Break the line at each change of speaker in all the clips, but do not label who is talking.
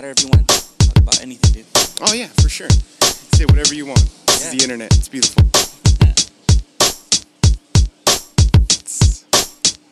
matter if you want to talk about anything, dude.
Oh yeah, for sure. Say whatever you want. This
Yeah.
is the internet. It's beautiful. It's-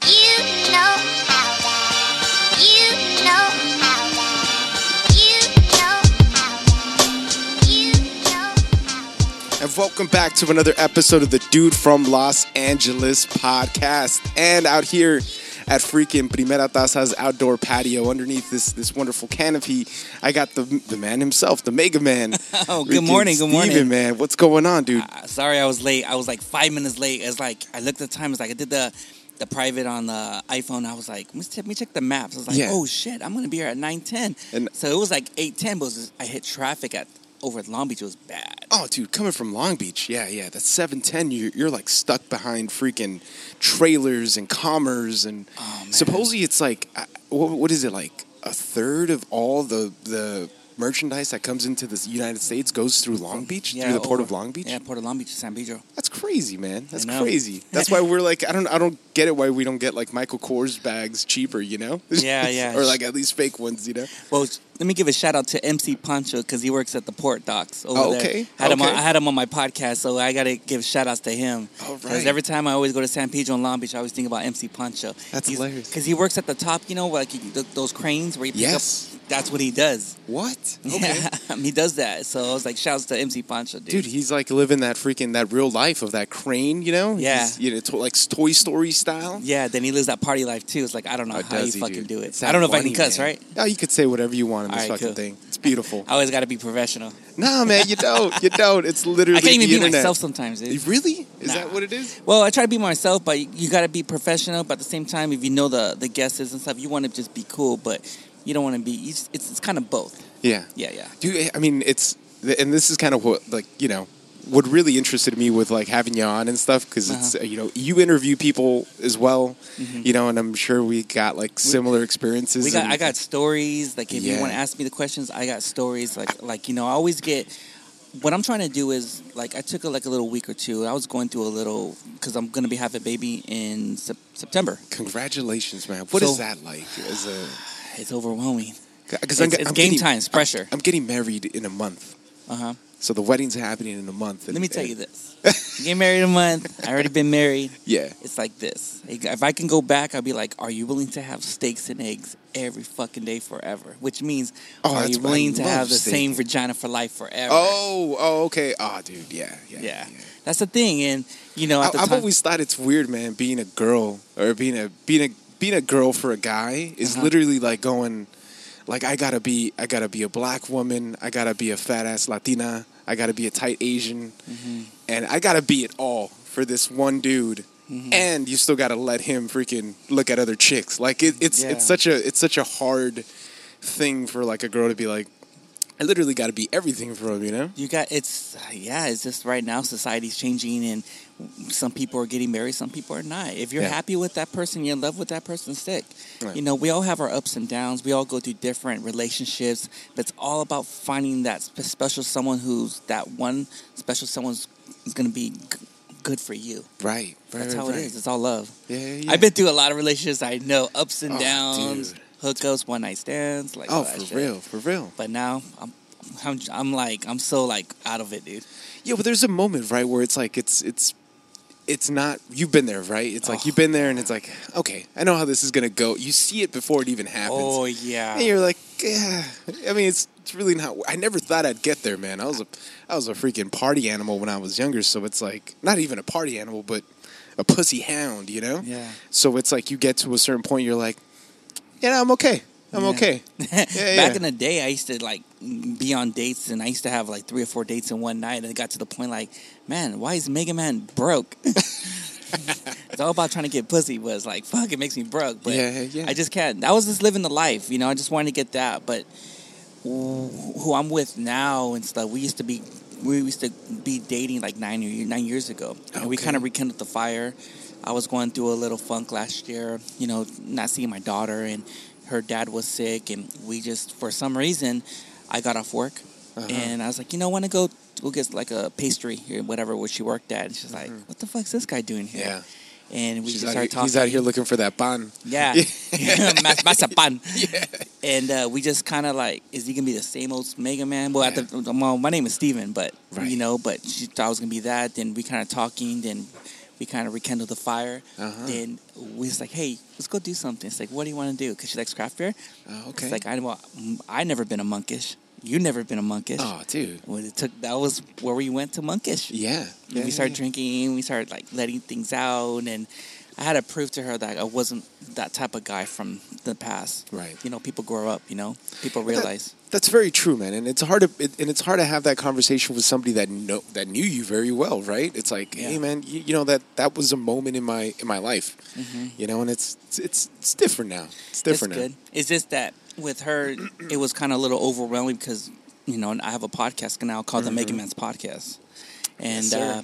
You know how that. You know how that. You know how that. You know how that.
And welcome back to another episode of the Dude from Los Angeles podcast. And out here at freaking Primera Taza's outdoor patio, underneath this this wonderful canopy, I got the the man himself, the Mega Man.
Oh, good morning, good morning.
Man. What's going on, dude?
Uh, sorry, I was late. I was like five minutes late. It's like I looked at the time. It's like I did the the private on the iPhone. I was like, let me, check- let me check the maps. I was like,
Yeah.
oh shit, I'm gonna be here at nine ten.
And-
so it was like eight ten, but was, I hit traffic at over at Long Beach. Was bad.
Oh, dude, coming from Long Beach, yeah, yeah, that's seven ten. You're, you're like stuck behind freaking trailers and commerce, and
Oh,
supposedly it's like, uh, what, what is it like? A third of all the the merchandise that comes into the United States goes through Long Beach, through the port of Long Beach.
Yeah, Port of Long Beach, San Pedro.
That's crazy, man. That's crazy. That's why we're like, I don't, I don't get it. Why we don't get like Michael Kors bags cheaper, you know?
Yeah, yeah.
or like at least fake ones, you know?
Well, let me give a shout out to MC Pancho because he works at the port docks over
Oh,
there.
okay,
him on,
okay.
I had him on my podcast, so I got to give shout outs to him. Because
right.
every time I always go to San Pedro and Long Beach, I always think about MC Pancho.
That's hilarious.
Because he works at the top, you know, like th- those cranes where you pick
Yes.
up. That's what he does.
What? Okay.
Yeah, um, he does that. So I was like, shouts to MC Pancho, dude.
Dude, he's like living that freaking that real life of that crane, you know?
Yeah.
He's, you know, to, like Toy Story style.
yeah, then he lives that party life too. It's like I don't know
Oh,
how you
he,
fucking
dude?
do it. I don't know if I can cuss,
man.
right?
Oh, you could say whatever you want in this
right,
fucking
cool.
thing. It's beautiful.
I always got to be professional.
no, man, you don't. You don't. It's literally
I can't even be
internet.
myself sometimes, dude.
Really? Is
Nah.
that what it is?
Well, I try to be myself, but you, you got to be professional. But at the same time, if you know the the guests and stuff, you want to just be cool, but you don't want to be. just- It's it's kind of both.
Yeah.
Yeah, yeah.
Dude, I mean, it's and this is kind of what like you know what really interested me with like having you on and stuff because it's
Uh-huh.
uh, you know you interview people as well,
Mhm.
you know, and I'm sure we got like similar experiences.
We got I got stories. Like if you want to ask me the questions, I got stories. Like like you know, I always get. What I'm trying to do is like I took a, like a little week or two. I was going through a little because I'm gonna be having a baby in sep- September.
Congratulations, man. What is
So-
that like? A
It's overwhelming.
because
It's, it's game time. It's pressure.
I'm getting married in a month,
Uh huh.
so the wedding's happening in a month. and-
Let me tell
and-
you this. You get married in a month. I already been married.
Yeah.
It's like this. If I can go back, I'll be like, "Are you willing to have steaks and eggs every fucking day forever?" Which means,
Oh,
are you willing to have the
steak.
same vagina for life forever?
Oh, oh, okay. Oh, dude, yeah, yeah,
yeah. That's the thing, and you know, at the
I, I've
time,
always thought it's weird, man. Being a girl or being a being a being a girl for a guy is
Uh-huh.
literally like going, like I gotta be I gotta be a black woman, I gotta be a fat ass Latina, I gotta be a tight Asian,
Mm-hmm.
and I gotta be it all for this one dude.
Mm-hmm.
And you still gotta let him freaking look at other chicks. Like it, it's
Yeah.
it's such a it's such a hard thing for like a girl to be like, I literally gotta be everything for him, you know?
you got it's yeah. It's just right now society's changing, and some people are getting married, some people are not. If you're
Yeah.
happy with that person, you're in love with that person, stick.
Right.
You know, we all have our ups and downs. We all go through different relationships, but it's all about finding that special someone who's that one special someone's is going to be g- good for you.
Right. right
That's how it
right.
is. It's all love.
Yeah, yeah, yeah.
I've been through a lot of relationships. I know ups and
Oh,
downs,
dude.
hookups, one night stands, like
Oh, for
shit.
real, for real.
But now I'm, I'm, I'm like, I'm so like out of it, dude.
Yeah, but there's a moment, right, where it's like it's it's it's not you've been there, right? It's like
Oh.
you've been there and it's like, okay, I know how this is gonna go. You see it before it even happens.
Oh yeah.
And you're like, yeah. I mean, it's it's really not. I never thought I'd get there, man. I was a I was a freaking party animal when I was younger, so it's like not even a party animal, but a pussy hound, you know?
Yeah.
So it's like you get to a certain point, you're like, yeah, I'm okay. I'm
Yeah.
okay.
Back
yeah.
in the day, I used to like be on dates, and I used to have like three or four dates in one night, and it got to the point like, man, why is Mega Man broke? it's all about trying to get pussy. Was like, fuck, it makes me broke. But
Yeah, yeah.
I just can't. I was just living the life, you know. I just wanted to get that, but who I'm with now and stuff, we used to be. We used to be dating like nine nine years ago, and we kind of rekindled the fire. I was going through a little funk last year, you know, not seeing my daughter, and her dad was sick, and we just, for some reason, I got off work,
Uh-huh.
and I was like, you know, I want to go, go get like a pastry or whatever where she worked at, and she's like, what the fuck's this guy doing here?
Yeah.
and we
She's
just started
here,
talking.
he's out here looking for that pan.
Yeah, Mas- mazapan. And uh, we just kind of like, is he gonna be the same old Mega Man? Well,
Yeah.
at the, well, my name is Steven, but
Right.
you know, but she thought I was gonna be that. Then we kind of talking. Then we kind of rekindled the fire.
Uh-huh.
Then we was like, hey, let's go do something. It's like, what do you want to do? Because she likes craft beer.
Oh, okay.
It's like I well, I never been a monkish. You never been a monkish.
oh, dude.
Well, it took that was where we went to monkish.
Yeah.
And
yeah
we started
yeah.
drinking. We started like letting things out, and I had to prove to her that I wasn't that type of guy from the past.
Right.
You know, people grow up. You know, people realize.
That's very true, man. And it's hard to it, and it's hard to have that conversation with somebody that know that knew you very well, right? It's like,
Yeah.
hey, man, you, you know that that was a moment in my in my life, you know, and it's it's it's different now. It's different
It's
now.
good. It's just that with her, it was kind of a little overwhelming because you know I have a podcast now called the Mega Man's Podcast, and
Mm-hmm. Yes,
uh,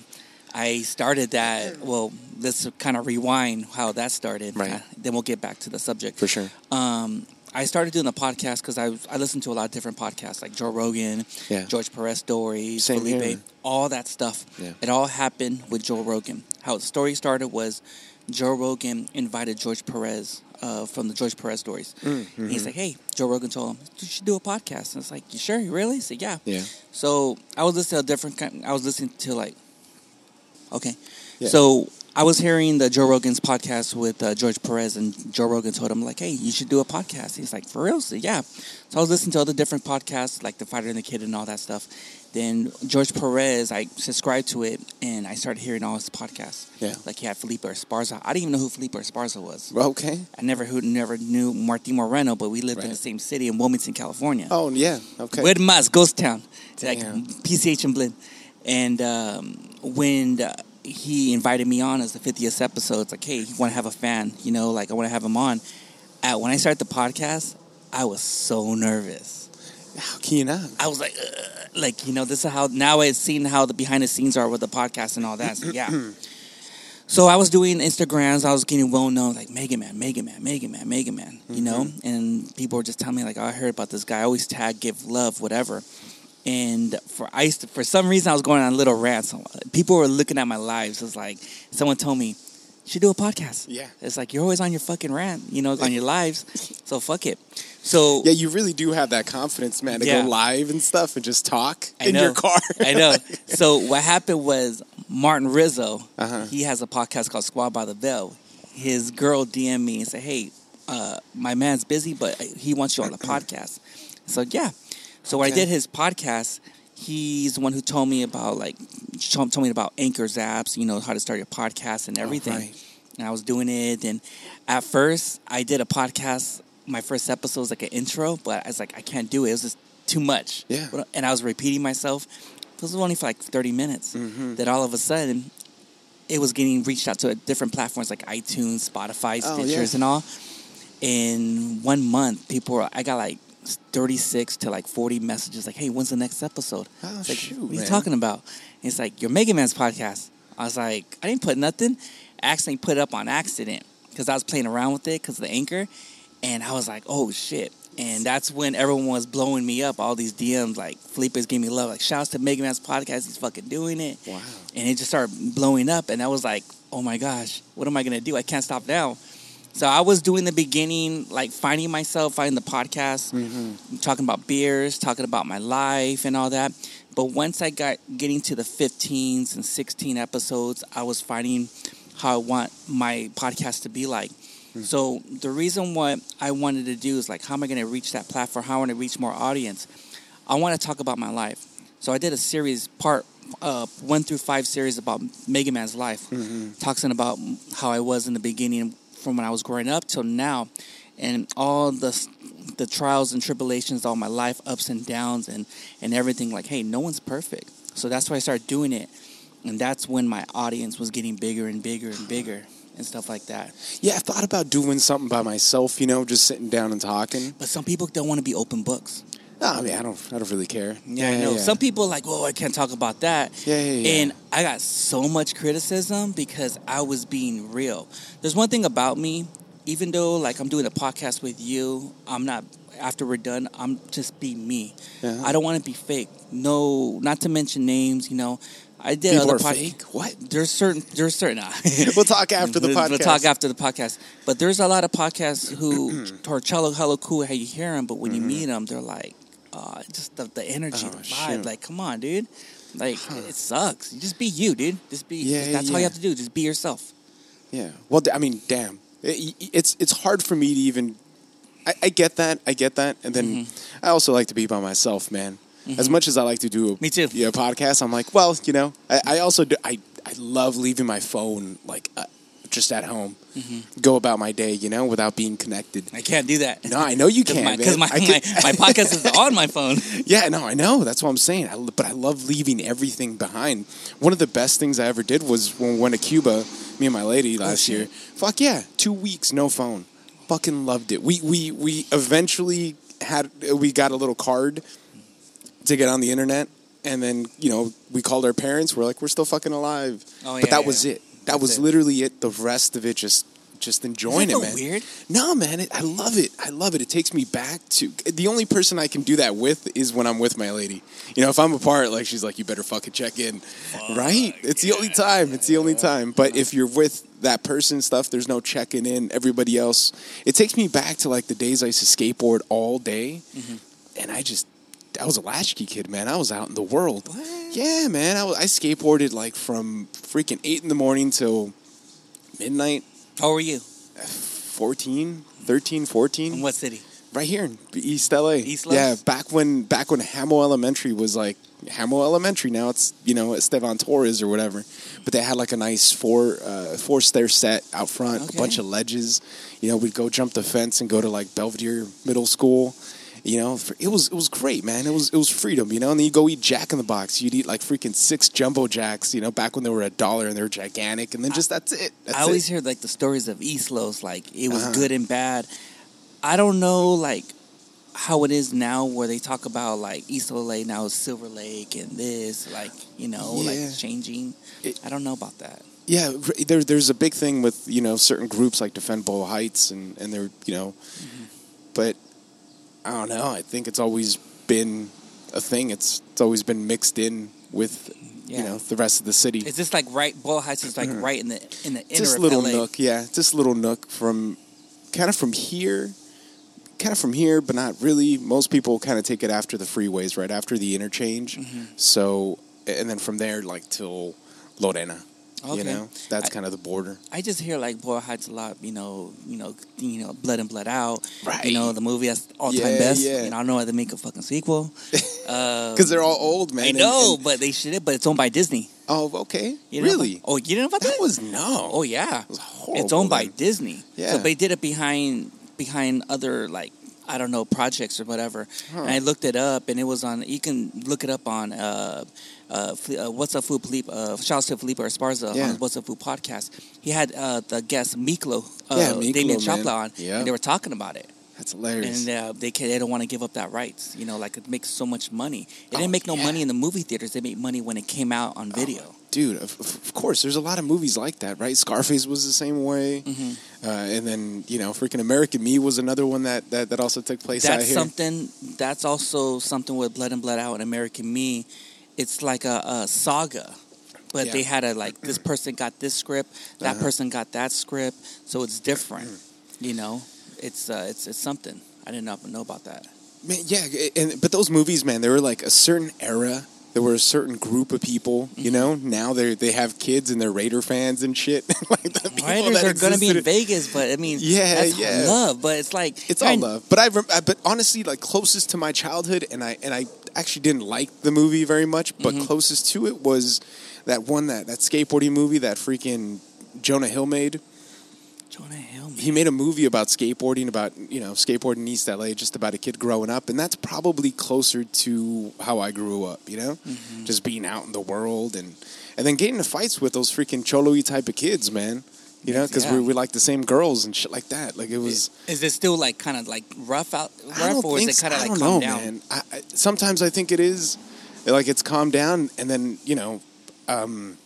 I started that. Well, let's kind of rewind how that started.
Right.
Uh, then we'll get back to the subject.
For sure.
Um, I started doing the podcast because I I listened to a lot of different podcasts like Joe Rogan,
Yeah.
George Perez stories,
Same
Felipe,
here.
all that stuff.
Yeah.
It all happened with Joe Rogan. How the story started was Joe Rogan invited George Perez uh, from the George Perez stories.
Mm,
And he's like, "Hey, Joe Rogan told him you should do a podcast." And it's like, "You sure? You really?" I said, "Yeah."
Yeah.
So I was listening to a different kind. I was listening to like, okay.
Yeah.
So I was hearing the Joe Rogan's podcast with uh, George Perez, and Joe Rogan told him like, "Hey, you should do a podcast." He's like, "For real?" Said, "Yeah." So I was listening to other different podcasts like The Fighter and the Kid and all that stuff. Then George Perez, I subscribed to it, and I started hearing all his podcasts.
Yeah.
Like he had Felipe Esparza. I didn't even know who Felipe Esparza was.
Okay.
I never who never knew Martin Moreno, but we lived in the same city in Wilmington, California.
Oh yeah. Okay.
With Mas, Ghost Town, like PCH and Blinn. And um, when he invited me on as the 50th episode, it's like, hey, you want to have a fan, you know, like I want to have him on. Uh, when I started the podcast, I was so nervous.
How can you not?
I was like, Ugh. like you know, this is how now I've seen how the behind the scenes are with the podcast and all that. So yeah. So I was doing Instagrams. I was getting well known, like Mega Man, Mega Man, Mega Man, Mega Man. You know, and people were just telling me like, oh, I heard about this guy. I always tag, give love, whatever. And for I used to, for some reason, I was going on little rants. People were looking at my lives. It was like someone told me, "You should do a podcast."
Yeah.
It's like you're always on your fucking rant, you know, on your lives. So fuck it. So
Yeah, you really do have that confidence, man, to
Yeah.
go live and stuff and just talk
I
in
know.
your car.
I know. So what happened was Martin Rizzo.
Uh-huh.
He has a podcast called Squad by the Bell. His girl DM me and said, "Hey, uh, my man's busy, but he wants you on the podcast." So yeah. So when I did his podcast, he's the one who told me about like told me about Anchor's apps. You know how to start your podcast and everything.
right.
And I was doing it, and at first I did a podcast. My first episode was like an intro, but I was like, I can't do it. It was just too much.
Yeah.
And I was repeating myself. This was only for like 30 minutes.
Mhm.
That all of a sudden, it was getting reached out to different platforms like iTunes, Spotify,
Oh,
Stitchers,
yeah.
and all. In one month, people were, I got like 36 to like 40 messages like, hey, when's the next episode?
Oh,
It's like,
shoot,
what are you
man.
talking about? And it's like, your Mega Man's podcast. I was like, I didn't put nothing. I accidentally put it up on accident because I was playing around with it because of the anchor. And I was like, oh shit. And that's when everyone was blowing me up. All these DMs, like Felipe's giving me love. Like, shouts to Mega Man's podcast. He's fucking doing it.
Wow.
And it just started blowing up. And I was like, oh my gosh, what am I going to do? I can't stop now. So I was doing the beginning, like finding myself, finding the podcast,
Mm-hmm.
talking about beers, talking about my life and all that. But once I got getting to the 15s and 16 episodes, I was finding how I want my podcast to be like. So the reason what I wanted to do is like, how am I going to reach that platform? How am I want to reach more audience? I want to talk about my life. So I did a series, part uh, one through five series about Mega Man's life, talking about how I was in the beginning from when I was growing up till now, and all the the trials and tribulations, all my life, ups and downs, and and everything. Like, hey, no one's perfect. So that's why I started doing it, and that's when my audience was getting bigger and bigger and bigger and stuff like that.
Yeah, I thought about doing something by myself, you know, just sitting down and talking.
But some people don't want to be open books.
Oh, I mean, I don't, I don't really care.
Yeah, I know.
yeah.
Some people are like, "Oh, I can't talk about that."
Yeah, yeah, yeah.
And I got so much criticism because I was being real. There's one thing about me, even though like I'm doing a podcast with you, I'm not. After we're done, I'm just be me.
Yeah.
I don't want to be fake. No, not to mention names. You know, I did
People
other.
What?
There's certain. There's certain.
We'll talk after the podcast.
We'll talk after the podcast. But there's a lot of podcasts who are cello, hello, cool, how you hear them, but when you mm-hmm. meet them, they're like, uh, just the, the energy,
Mm-hmm. Oh,
the vibe.
shoot.
Like, come on, dude. Like, it sucks. You just be you, dude. Just be.
Yeah,
that's all you have to do. Just be yourself.
Yeah. Well, I mean, damn. It- it's it's hard for me to even. I, I get that. I get that. And then
Mm-hmm.
I also like to be by myself, man. As much as I like to do a,
Me too.
Yeah, podcast. I'm like, well, you know, I, I also do, I I love leaving my phone like uh, just at home,
Mm-hmm.
go about my day, you know, without being connected.
I can't do that.
No, I know you
can't
man.
my,
I
my, my podcast is on my phone.
Yeah, no, I know. That's what I'm saying. I, but I love leaving everything behind. One of the best things I ever did was when we went to Cuba, me and my lady last
shit.
year. Fuck yeah, two weeks, no phone. Fucking loved it. We we we eventually had we got a little card to get on the internet, and then you know we called our parents. We're like, we're still fucking alive.
Oh, yeah, but
that
yeah.
was it. That was
it.
literally it. The rest of it just just enjoying it, man.
weird?
No, man, it, I love it. I love it. It takes me back to the only person I can do that with is when I'm with my lady. You know, if I'm apart, like she's like, "You better fucking check in," right? It's the only time. It's the only time. But if you're with that person, stuff, there's no checking in. Everybody else, it takes me back to like the days I used to skateboard all day,
Mm-hmm.
and I just. I was a latchkey kid, man. I was out in the world.
What?
Yeah, man. I, was, I skateboarded like from freaking eight in the morning till midnight.
How were you?
14, 13, 14
In what city?
right here in East LA.
East Los?
yeah, back when back when Hamo Elementary was like Hamo Elementary. Now it's you know Esteban Torres or whatever. But they had like a nice four uh, four stair set out front,
Okay.
a bunch of ledges. You know, we'd go jump the fence and go to like Belvedere Middle School. You know, it was it was great, man. It was it was freedom. You know, and then you go eat Jack in the Box. You'd eat like freaking six jumbo jacks. You know, back when they were a dollar and they were gigantic. And then just that's it. That's
I always hear like the stories of East Los, like it was
Uh-huh.
good and bad. I don't know like how it is now where they talk about like East LA now is Silver Lake and this, like, you know,
Yeah.
like it's changing.
It-
I don't know about that.
Yeah, there, there's a big thing with you know certain groups like Defend Boyle Heights and and they're you know, but I don't know. I think it's always been a thing. It's it's always been mixed in with
Yeah.
you know the rest of the city.
Is this like right Boyle Heights is like right in the in the inner
just little
LA.
nook, yeah, just little nook from kind of from here, kind of from here, but not really. Most people kind of take it after the freeways, right after the interchange.
Mm-hmm.
So and then from there like till Lorena.
Okay.
You know, that's
I-
kind of the border.
I just hear like Heights a lot, you know, you know, you know, Blood and Blood Out.
Right.
You know, the movie that's all time
Yeah,
best.
yeah.
You know, I don't know why they make a fucking sequel. Uh,
Because they're all old, man.
I
and-
know,
and-
but they should. But it's owned by Disney.
oh, okay.
You know
really?
about- oh, you didn't know about that?
That was no.
Oh yeah,
was horrible
it's owned by. Disney.
Yeah.
So they did it behind behind other like I don't know projects or whatever. And I looked it up, and it was on. You can look it up on uh, uh, uh, What's Up Fool Felipe. Uh, shouts to Felipe Esparza
Yeah.
on What's Up Fool podcast. He had uh, the guest Miklo, uh,
Yeah, Miklo, Damian.
Chapa on,
Yeah.
and they were talking about it.
That's hilarious.
And uh, they can, they don't want to give up that rights. You know, like it makes so much money. It
Oh,
didn't make no
yeah.
money in the movie theaters. They made money when it came out on video.
Dude, of, of course, there's a lot of movies like that, right? Scarface was the same way,
Mm-hmm.
uh, and then you know, freaking American Me was another one that that, that also took place out
that's something that's also something with blood and blood out and american me it's like a, a saga but
Yeah.
they had a like this person got this script that
Uh-huh.
person got that script so it's different you know it's uh it's it's something i didn't know, know about that
Man, yeah, and but those movies, man, they were like a certain era. There were a certain group of people, you
Mm-hmm.
know. Now they they have kids and they're Raider fans and shit. like the that
are going to be in vegas but i mean
Yeah, yeah.
love but it's like
It's all love, but I but honestly, like closest to my childhood, and I and I actually didn't like the movie very much, but
Mm-hmm.
closest to it was that one that that skateboarding movie that freaking Jonah Hill made.
jonah hill.
He made a movie about skateboarding, about you know skateboarding in East LA, just about a kid growing up, and that's probably closer to how I grew up. You know,
Mm-hmm.
just being out in the world and and then getting into fights with those freaking cholo type of kids, man. You know, because
Yeah.
we, we like the same girls and shit like that. Like it was.
is it still like kind of like rough out
I
rough
don't
or is it kind of like calm
know,
down
man. I, I, sometimes I think it is like it's calmed down, and then you know, um,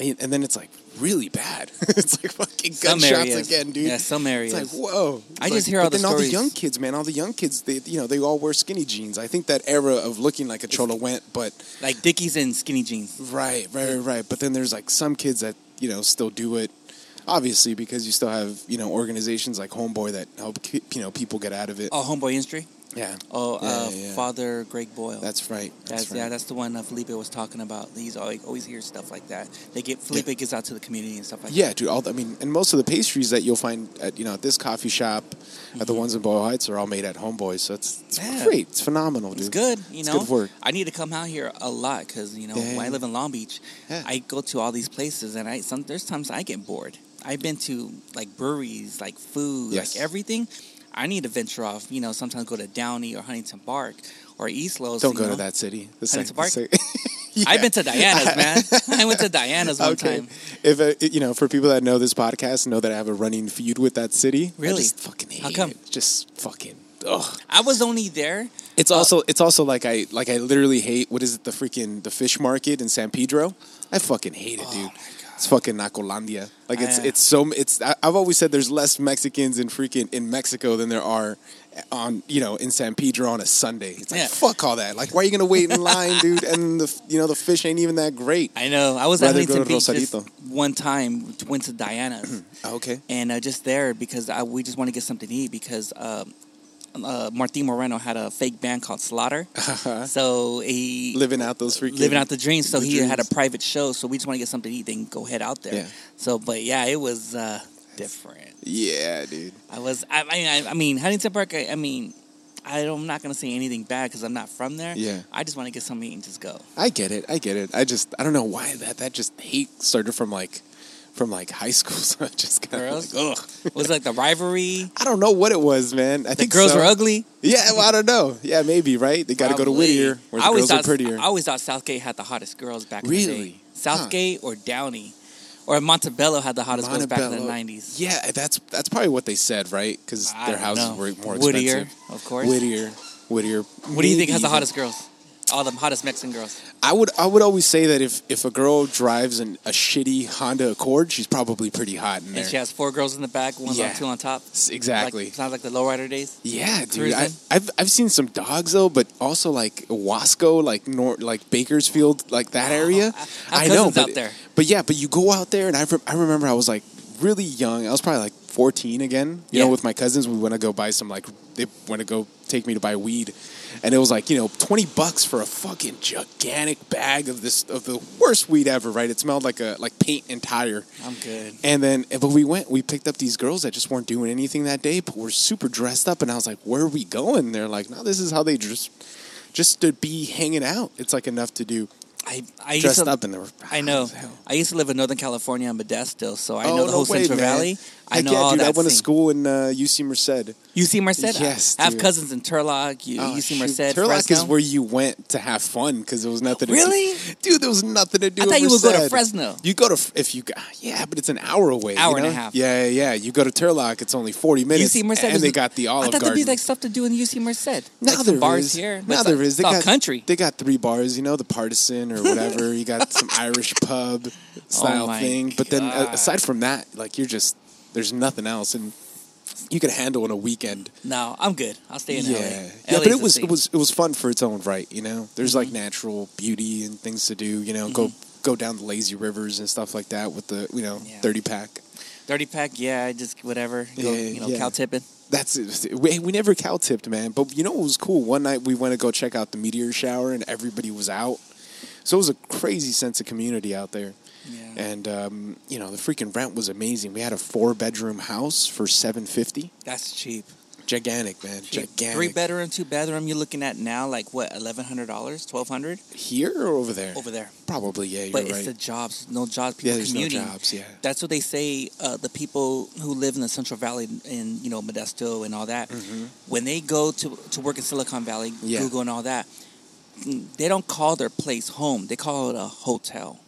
and and then it's like really bad. it's like fucking gunshots again, dude.
Yeah, some areas.
It's like whoa. It's
I just hear all
but
the
then all the young kids, man. All the young kids, they you know they all wear skinny jeans. I think that era of looking like a cholo went, but
like Dickies and skinny jeans.
right, right, right, right. But then there's like some kids that you know still do it. Obviously, because you still have you know organizations like Homeboy that help you know people get out of it.
Oh, Homeboy Industry.
Yeah,
Oh,
Yeah,
uh,
yeah, yeah.
Father Greg Boyle.
that's right. That's,
That's,
right.
yeah, that's the one uh, Felipe was talking about. He's always, always hears stuff like that. They get Felipe gets out to the community and stuff like that.
Yeah, dude. All the, I mean, and most of the pastries that you'll find at you know at this coffee shop, at the ones in Boyle Heights, are all made at Homeboy. So it's, it's
Mm-hmm. Yeah.
great. It's phenomenal, dude.
It's good, you
It's
know.
good work.
I need to come out here a lot because you know
Yeah,
when I live in Long Beach,
Yeah.
I go to all these places and I some there's times I get bored. I've been to like breweries, like food,
Yes.
like everything. I need to venture off. You know, sometimes go to Downey or Huntington Park or East Los.
Don't go
know.
to that city. The
Huntington
sec-
Park?
Yeah.
I've been to Diana's, man. I went to Diana's one
okay.
time.
If uh, you know, for people that know this podcast, know that I have a running feud with that city. I
Really?
just fucking hate
How come?
it. Just fucking. Ugh.
I was only there.
It's also it's also like I like I literally hate what is it the freaking the fish market in San Pedro. I fucking hate it,
Oh
dude. It's fucking Nacolandia. Like it's it's so it's. I- I've always said there's less Mexicans in freaking in Mexico than there are on you know in San Pedro on a Sunday. It's like
Yeah.
fuck all that. Like why are you gonna wait in line, dude? And the you know the fish ain't even that great.
I know. I was at
Rather go
Huntington
to
Beach just one time. Went to Diana's
Okay.
and uh, just there because I, we just want to get something to eat because um, uh, Martin Moreno had a fake band called Slaughter. So he
Living out those freaking
living out the dreams. So
the
he had a private show. So we just want to get something to eat. Then go head out there.
Yeah.
So, but yeah, it was uh, different.
Yeah, dude.
I was. I, I, I mean, Huntington Park. I, I mean, I don't, I'm not gonna say anything bad because I'm not from there.
Yeah.
I just want to get something to eat and just go.
I get it. I get it. I just I don't know why that that just hate started from like from like high school. So I just kind of like ugh.
Was it like the rivalry?
I don't know what it was, man. I
The
think
girls
so.
were ugly.
Yeah, well, I don't know. Yeah, maybe right. They got to go to Whittier where
I
the girls are
thought,
prettier.
I always thought Southgate had the hottest girls back in the
Really?
day. Southgate or Downey. Or Montebello had the hottest girls back in the 90s.
Yeah, that's that's probably what they said, right? Because their houses
know.
were more
Whittier,
expensive.
of course.
Whittier, Whittier.
What do you think has the hottest girls? All the hottest Mexican girls.
I would I would always say that if if a girl drives an, a shitty Honda Accord, she's probably pretty hot in there.
And she has four girls in the back, one
Yeah.
on two on top.
Exactly.
Like, sounds like the lowrider days.
Yeah, dude. I, I've I've seen some dogs though, but also like Wasco, like Nor- like Bakersfield, like that area.
I have
I know, but. But yeah, but you go out there, and I rem- I remember I was like really young. I was probably like fourteen again. You
Yeah.
know, with my cousins, we want to go buy some like they want to go take me to buy weed, and it was like you know twenty bucks for a fucking gigantic bag of this of the worst weed ever. Right? It smelled like a like paint and tire.
I'm good.
And then, but we went, we picked up these girls that just weren't doing anything that day, but were super dressed up. And I was like, where are we going? They're like, no, this is how they just, just to be hanging out. It's like enough to do
I, I used
dressed
to,
up and they were,
I know.
hot as hell.
I used to live in Northern California in Modesto, so I
Oh,
know the
no
whole
way,
Central
man.
Valley. I
Heck
know
yeah,
all
dude.
that
I went to school in uh, UC Merced.
UC Merced?
Yes,
I have
dude.
cousins in Turlock, U-
Oh,
UC. Merced,
Turlock is where you went to have fun because there was nothing. To do.
Really?
do. dude? There was nothing to do.
I
in
thought you would go to Fresno.
You go to if you go, yeah, but it's an hour away.
Hour
you
and a half.
Yeah, yeah, yeah. You go to Turlock, it's only forty minutes.
UC Merced
and they got the Olive I
thought
Garden.
there'd be like stuff to do in UC Merced.
Now
like
there
bars here.
Now there
all-
They got
country.
They got three bars. You know, the Partisan or whatever. you got some Irish pub style
Oh
thing. But then
God.
aside from that, like you're just there's nothing else, and you can handle in a weekend.
No, I'm good. I'll stay in
yeah,
LA.
yeah.
LA
But it was it was it was fun for its own right. You know, there's like
Mm-hmm.
natural beauty and things to do. You know, go go down the lazy rivers and stuff like that with the you know
Yeah.
thirty pack.
Dirty pack, yeah, I just whatever. Go,
Yeah,
you know,
yeah.
cow tipping.
That's it. We, we never cow tipped, man. But you know what was cool? One night we went to go check out the meteor shower, and everybody was out. So it was a crazy sense of community out there.
Yeah.
And um, you know the freaking rent was amazing. We had a four bedroom house for seven fifty.
That's cheap.
Gigantic, man.
cheap.
Gigantic.
Three bedroom, two bedroom. You're looking at now like what, eleven hundred dollars, twelve hundred
here or over there?
over there.
Probably, yeah. You're
But
right.
it's the jobs, no jobs, people
yeah, there's
commuting.
no jobs. Yeah.
That's what they say. Uh, the people who live in the Central Valley, in you know Modesto and all that, when they go to to work in Silicon Valley,
Mm-hmm. Yeah.
Google and all that, they don't call their place home. They call it a hotel.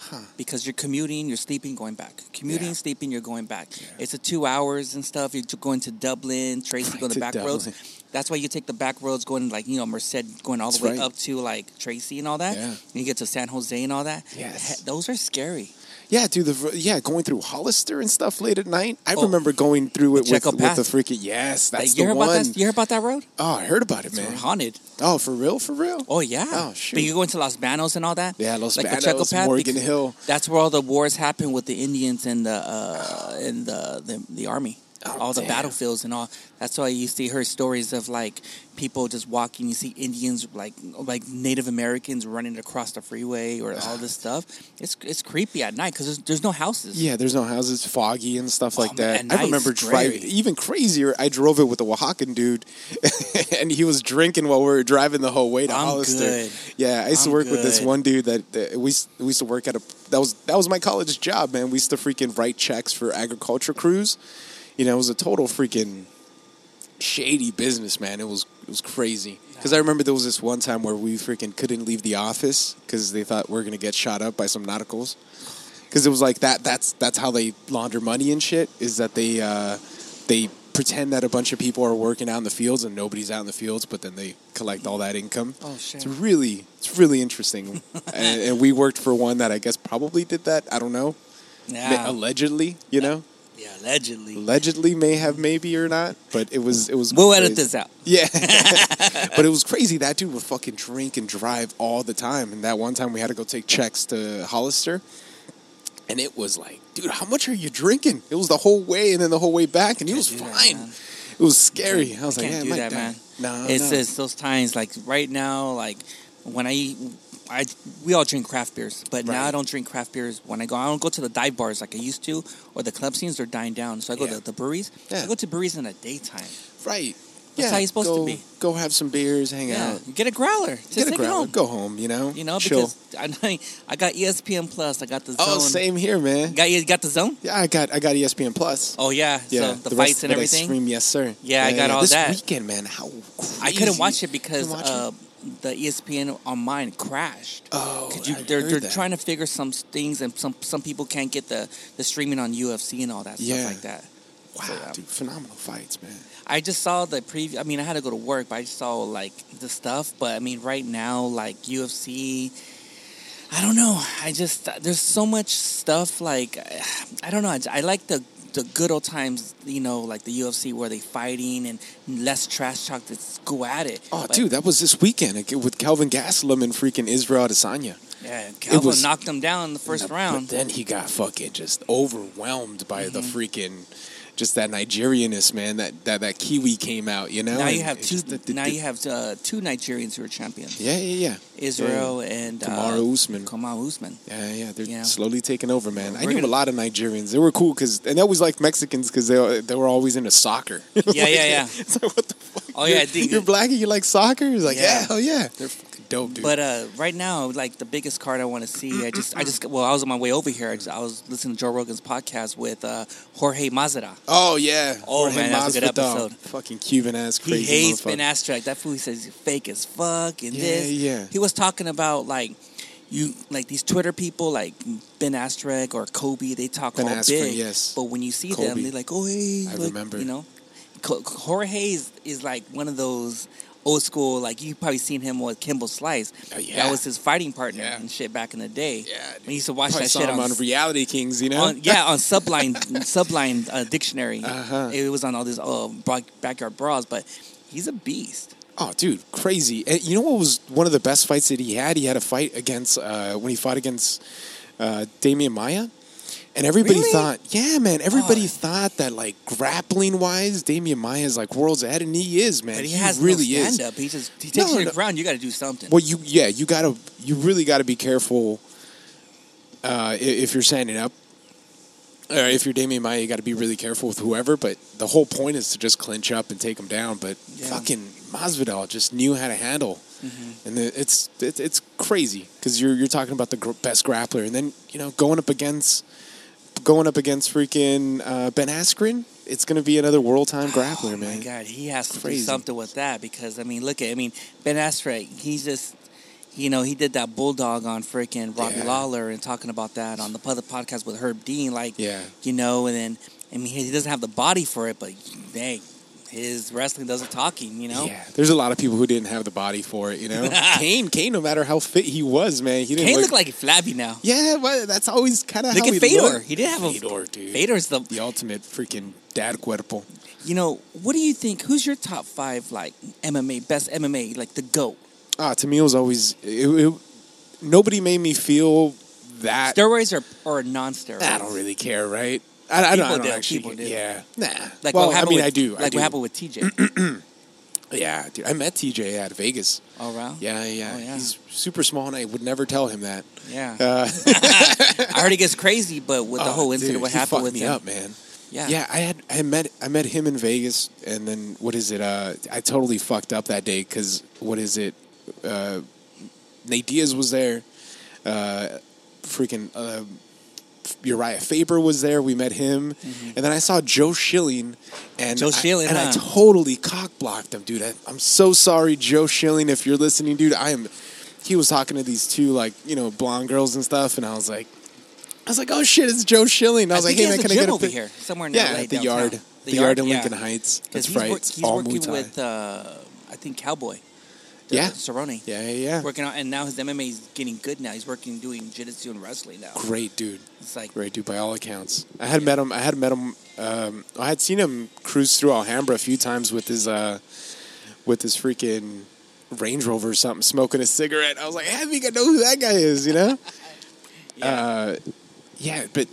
Huh.
Because you're commuting, you're sleeping, going back. Commuting,
Yeah.
sleeping, you're going back. It's a two hours and stuff. You're going to Dublin, Tracy,
going
go the back roads. That's why you take the back roads going like you know Merced, going all the
That's
way
right.
up to like Tracy and all that.
Yeah.
And you get to San Jose and all that.
Yes.
Those are scary.
Yeah, dude. The yeah, going through Hollister and stuff late at night. I
Oh.
remember going through it
The
with, with the freaking yes. That's the
you heard
one.
about that? You heard about that road?
Oh, I heard about it,
It's
man.
haunted.
Oh, for real? For real?
Oh yeah.
Oh, shoot.
But you go into Los Banos and all that.
Yeah, Los
like
Banos,
the Path,
Morgan Hill.
That's where all the wars happen with the Indians and the uh, and the, the the army.
Oh,
all the
damn.
battlefields and all. That's why you see her stories of like people just walking. You see Indians like like Native Americans running across the freeway or all this stuff. It's it's creepy at night because there's, there's no houses.
Yeah, there's no houses, foggy and stuff oh, like
Oh,
that.
man,
I remember driving even crazier. I drove it with a Oaxacan dude, and he was drinking while we were driving the whole way to
I'm
Hollister.
good.
Yeah, I used to
I'm
work with this one dude that, that we used- we used to work at a that was that was my college job, man. We used to freaking write checks for agriculture crews. You know, it was a total freaking shady business, man. It was it was crazy. Because I remember there was this one time where we freaking couldn't leave the office because they thought we are gonna get shot up by some nauticals. Because it was like that. That's that's how they launder money and shit. Is that they uh, they pretend that a bunch of people are working out in the fields and nobody's out in the fields, but then they collect all that income.
Oh shit.
It's really it's really interesting. and, and we worked for one that I guess probably did that. I don't know.
Yeah.
Allegedly, you know,
yeah. Allegedly.
allegedly may have maybe or not, but it was it was.
We'll edit this out.
Yeah, but it was crazy. That dude would fucking drink and drive all the time. And that one time we had to go take checks to Hollister, and it was like, dude, how much are you drinking? It was the whole way and then the whole way back, and he was
Can't that,
fine. it was scary. I was like, yeah,
do that,
die.
man.
No,
it's
no.
just those times like right now like when i i we all drink craft beers but now i don't drink craft beers when i go i don't go to the dive bars like i used to or the club scenes are dying down so i go
Yeah.
to the breweries
Yeah.
i go to breweries in the daytime
right.
That's
yeah,
how you're supposed to be.
Go have some beers, hang
yeah
out,
get a growler just
get a
it
growler,
home
go home. You know,
you know
chill.
because I, I got espn plus i got the zone
oh, same here, man.
got you got the zone
Yeah, I got I got ESPN Plus.
oh yeah,
Yeah,
so the,
rest
fights and
it I
everything
stream, yes, sir.
Yeah, I got all
this
that.
weekend, man. How
i couldn't watch it because
watch
uh, the espn on mine crashed
Oh,
Could you,
I
they're they're
that.
trying to figure some things, and some some people can't get the the streaming on UFC and all that
Yeah.
stuff like that.
Wow,
So, yeah.
dude, phenomenal fights, man.
I just saw the preview. I mean, I had to go to work, but I just saw like the stuff. But I mean, right now, like UFC, I don't know. I just there's so much stuff. Like I don't know. I, I like the the good old times. You know, like the UFC where they fighting and less trash talk. Let's go at it.
Oh, dude, that was this weekend with Calvin Gastelum and freaking Israel Adesanya.
Yeah, Calvin
was-
knocked him down in the first round.
then he got fucking just overwhelmed by the
Mm-hmm.
freaking, just that Nigerianness, man. That that that Kiwi came out, you know.
Now you have two.
just- the- the-
now you have uh, two Nigerians who are champions.
Yeah, yeah, yeah.
Israel and
Kamaru
uh,
Usman.
Kamaru Usman.
Yeah, yeah, they're
Yeah.
slowly taking over, man. I
We're
knew
gonna-
a lot of Nigerians. They were cool because, and I always like Mexicans because they they were always into soccer.
Yeah, yeah, yeah.
It's like what the fuck?
Oh, yeah,
You're- you're black and you like soccer. Like,
Yeah.
yeah, hell yeah, they're dope, dude.
But uh, right now, like the biggest card I want to see, I just, I just, well, I was on my way over here. I, just, I was listening to Joe Rogan's podcast with uh, Jorge Masvidal.
oh yeah,
Oh,
Jorge
man, that was a good episode.
Fucking Cuban ass crazy.
He
hates.
Ben Askren. That fool he says fake as fuck and
Yeah,
this.
yeah.
He was talking about like you, like these Twitter people, like Ben Askren or Colby. They talk
Ben
all
Askren,
big,
yes.
but when you see
Colby.
them, they're like, oh hey,
I
look,"
remember.
You know, Jorge is, is like one of those. Old school, like you probably seen him with Kimbo Slice.
Oh, yeah.
That was his fighting partner
Yeah.
and shit back in the day.
Yeah,
when he used to watch
Probably
that shit on,
on Reality Kings, you know.
on yeah on Subline Subline uh, dictionary.
Uh-huh.
It was on all these uh, backyard brawls, but he's a beast.
Oh, dude, crazy! And you know what was one of the best fights that he had? He had a fight against uh, when he fought against uh, Demian Maia, and everybody
Really?
thought, yeah, man, everybody
Oh.
thought that like grappling wise, Demian Maia is like worlds ahead, and he is, man.
But he, has
really
no
is.
stand up. He just he takes
No,
you to
no.
the ground. You got to do something.
Well, you yeah, you gotta, you really got to be careful uh, if you're standing up. Or if you're Demian Maia, you got to be really careful with whoever. But the whole point is to just clinch up and take him down. But
Yeah.
fucking Masvidal just knew how to handle,
Mm-hmm.
and the, it's it, it's crazy because you're you're talking about the gr- best grappler, and then you know going up against going up against freaking uh, Ben Askren, it's going to be another world time grappler,
oh
man.
my god, he has to
Crazy.
do something with that because I mean, look at I mean Ben Askren. He's just you know he did that bulldog on freaking Robbie
Yeah.
Lawler and talking about that on the other podcast with Herb Dean. Like
Yeah.
you know, and then I mean he doesn't have the body for it, but dang, his wrestling does the talking. You know,
Yeah, there's a lot of people who didn't have the body for it. You know, Cain, Cain, no matter how fit he was, man, he didn't
Cain
look,
looked like a flabby now.
Yeah, well, that's always kind of
Look
how
at
he
Fedor.
looked.
He did have a
Fedor, dude.
Fedor's the.
the ultimate freaking dad cuerpo.
You know, what do you think? Who's your top five like MMA best MMA like the goat?
Ah, to me, it was always it, it, nobody made me feel that.
Steroids or or non-steroids?
I don't really care, right? I, I don't, know.
I
don't
do,
actually.
people do.
Yeah, nah.
Like
well,
what
I
happened
mean,
with,
I do.
Like
I do.
what happened with TJ?
Yeah, dude. I met TJ at Vegas.
oh wow.
Yeah, yeah,
Oh, yeah.
He's super small, and I would never tell him that.
Yeah.
Uh,
I heard he gets crazy, but with the
oh,
whole incident,
dude,
what happened with
me
him?
up, man.
Yeah.
Yeah, I had I met I met him in Vegas, and then what is it? Uh, I totally fucked up that day because what is it? Uh, Nate Diaz was there. Uh, freaking uh, Urijah Faber was there. We met him, and then I saw Joe Schilling, and
Mm-hmm. Joe
I-
Schilling,
and I totally cock blocked him, dude. I, I'm so sorry, Joe Schilling, if you're listening, dude. I am. He was talking to these two like you know blonde girls and stuff, and I was like. I was like, "Oh shit, it's Joe Schilling." I was
I
like, "Hey man, can I get a
over
pic-"
here, somewhere in
Yeah,
LA,
the
downtown.
yard, the, yard in
yeah.
Lincoln Heights.
'Cause
That's
he's
right.
wor- he's
all
working with, uh, I think Cowboy.
Yeah.
Cerrone.
yeah, yeah, yeah.
Working out, and now his MMA is getting good. Now he's working doing jiu-jitsu and wrestling now.
Great dude,
It's like
great dude by all accounts. I had met him. I had met him. Um, I had seen him cruise through Alhambra a few times with his uh, with his freaking Range Rover or something, smoking a cigarette. I was like, "Hey, I think I know who that guy is," you know?
yeah.
Uh, yeah, but.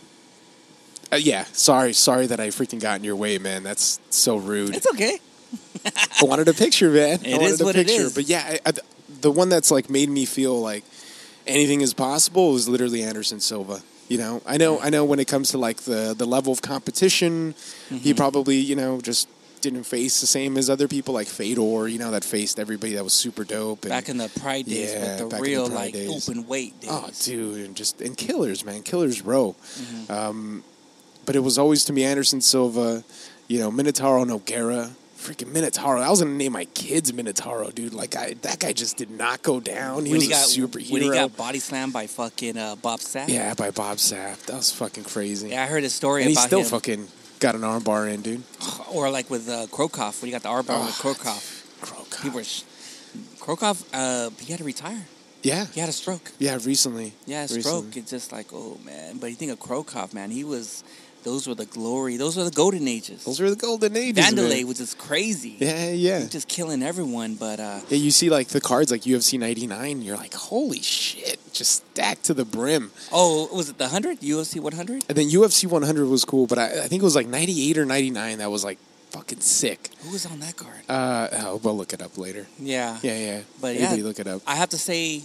Uh, yeah, sorry, sorry that I freaking got in your way, man. That's so rude.
it's okay.
I wanted a picture, man. I wanted
is
a
what
picture.
is.
But yeah, I, I, the one that's like made me feel like anything is possible was literally Anderson Silva. You know, I know, I know. When it comes to like the the level of competition, he
Mm-hmm.
probably you know just didn't face the same as other people like Fedor. You know, that faced everybody that was super dope. And,
Back in the Pride days,
Yeah,
with
back
the
in the
real
Pride
like
days.
open weight days.
Oh, dude, and just and killers, man, killers row.
Mm-hmm.
Um, but it was always to me Anderson Silva, you know, Minotauro Nogueira, freaking Minotauro. I was gonna name my kids Minotauro, dude. Like I, that guy just did not go down. He
when
was
he got
a superhero.
when he got body slammed by fucking uh, Bob Sapp.
yeah, by Bob Sapp. That was fucking crazy.
Yeah, I heard a story
and he
about
still
him.
fucking got an armbar in, dude.
or like with uh, Cro Cop when he got the armbar with
Oh,
Cro Cop.
Krokoff.
People were sh- Cro Cop. Uh, he had to retire.
Yeah,
He had a stroke.
yeah. Recently,
Yeah, a
Recently.
stroke. It's just like, oh man. But you think of Cro Cop, man. He was. Those were the glory. Those were the golden ages.
Those were the golden ages.
Vanderlei
man.
was just crazy.
Yeah, yeah.
Just killing everyone. But uh,
Yeah, you see like the cards like UFC 99, you're like, holy shit, just stacked to the brim.
oh, was it the hundred UFC one hundred?
And then UFC 100 was cool, but I, I think it was like 98 or 99 that was like fucking sick.
Who was on that card?
Uh, oh, we'll look it up later.
Yeah.
Yeah, yeah.
But
Maybe
yeah.
look it up.
I have to say,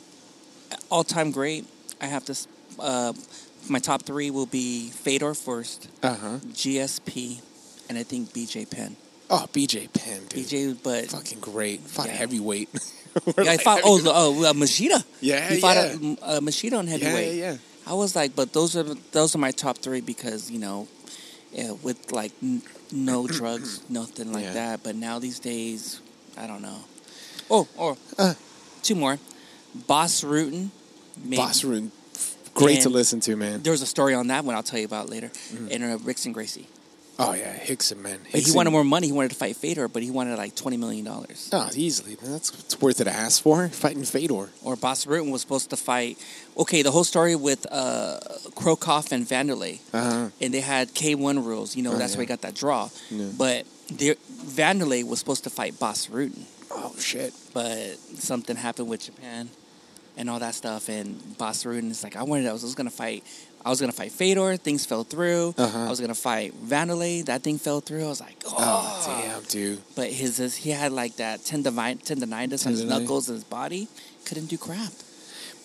all time great. I have to. Uh, my top three will be Fedor first,
Uh huh.
GSP, and I think BJ Penn.
Oh, BJ Penn, dude.
BJ, but
Fucking great. Fought
Yeah.
heavyweight.
yeah, I fought. Oh, oh, uh, Machida.
Yeah,
he fought
yeah.
a, uh, Machida on heavyweight.
yeah, yeah.
I was like, but those are those are my top three because you know, yeah, with like n- no drugs, nothing like
Yeah.
that. But now these days, I don't know. Oh, or
Uh.
two more. Bas Rutten.
Bas Rutten. Great to listen to, man.
There was a story on that one I'll tell you about later.
Mm.
And uh, Rickson Gracie.
Oh, yeah. Hickson, man.
But he wanted more money. He wanted to fight Fedor, but he wanted like twenty million dollars.
Oh, easily. That's it's worth it to ask for. Fighting Fedor.
Or Bas Rutten was supposed to fight. Okay, the whole story with uh, Cro Cop and Vanderlei.
Uh huh.
and they had K1 rules. You know,
Oh,
that's
yeah.
where he got that draw.
Yeah.
But there, Vanderlei was supposed to fight Bas Rutten,
Oh, shit.
but something happened with Japan and all that stuff. And Bas Rutten is like, I wanted, I was, I was gonna fight. I was gonna fight Fedor. Things fell through.
Uh-huh.
I was gonna fight Vanderlei. That thing fell through. I was like, oh,
Oh, damn, dude.
But his, his he had like that tendini- tendinitis on his knuckles and his body. Couldn't do crap.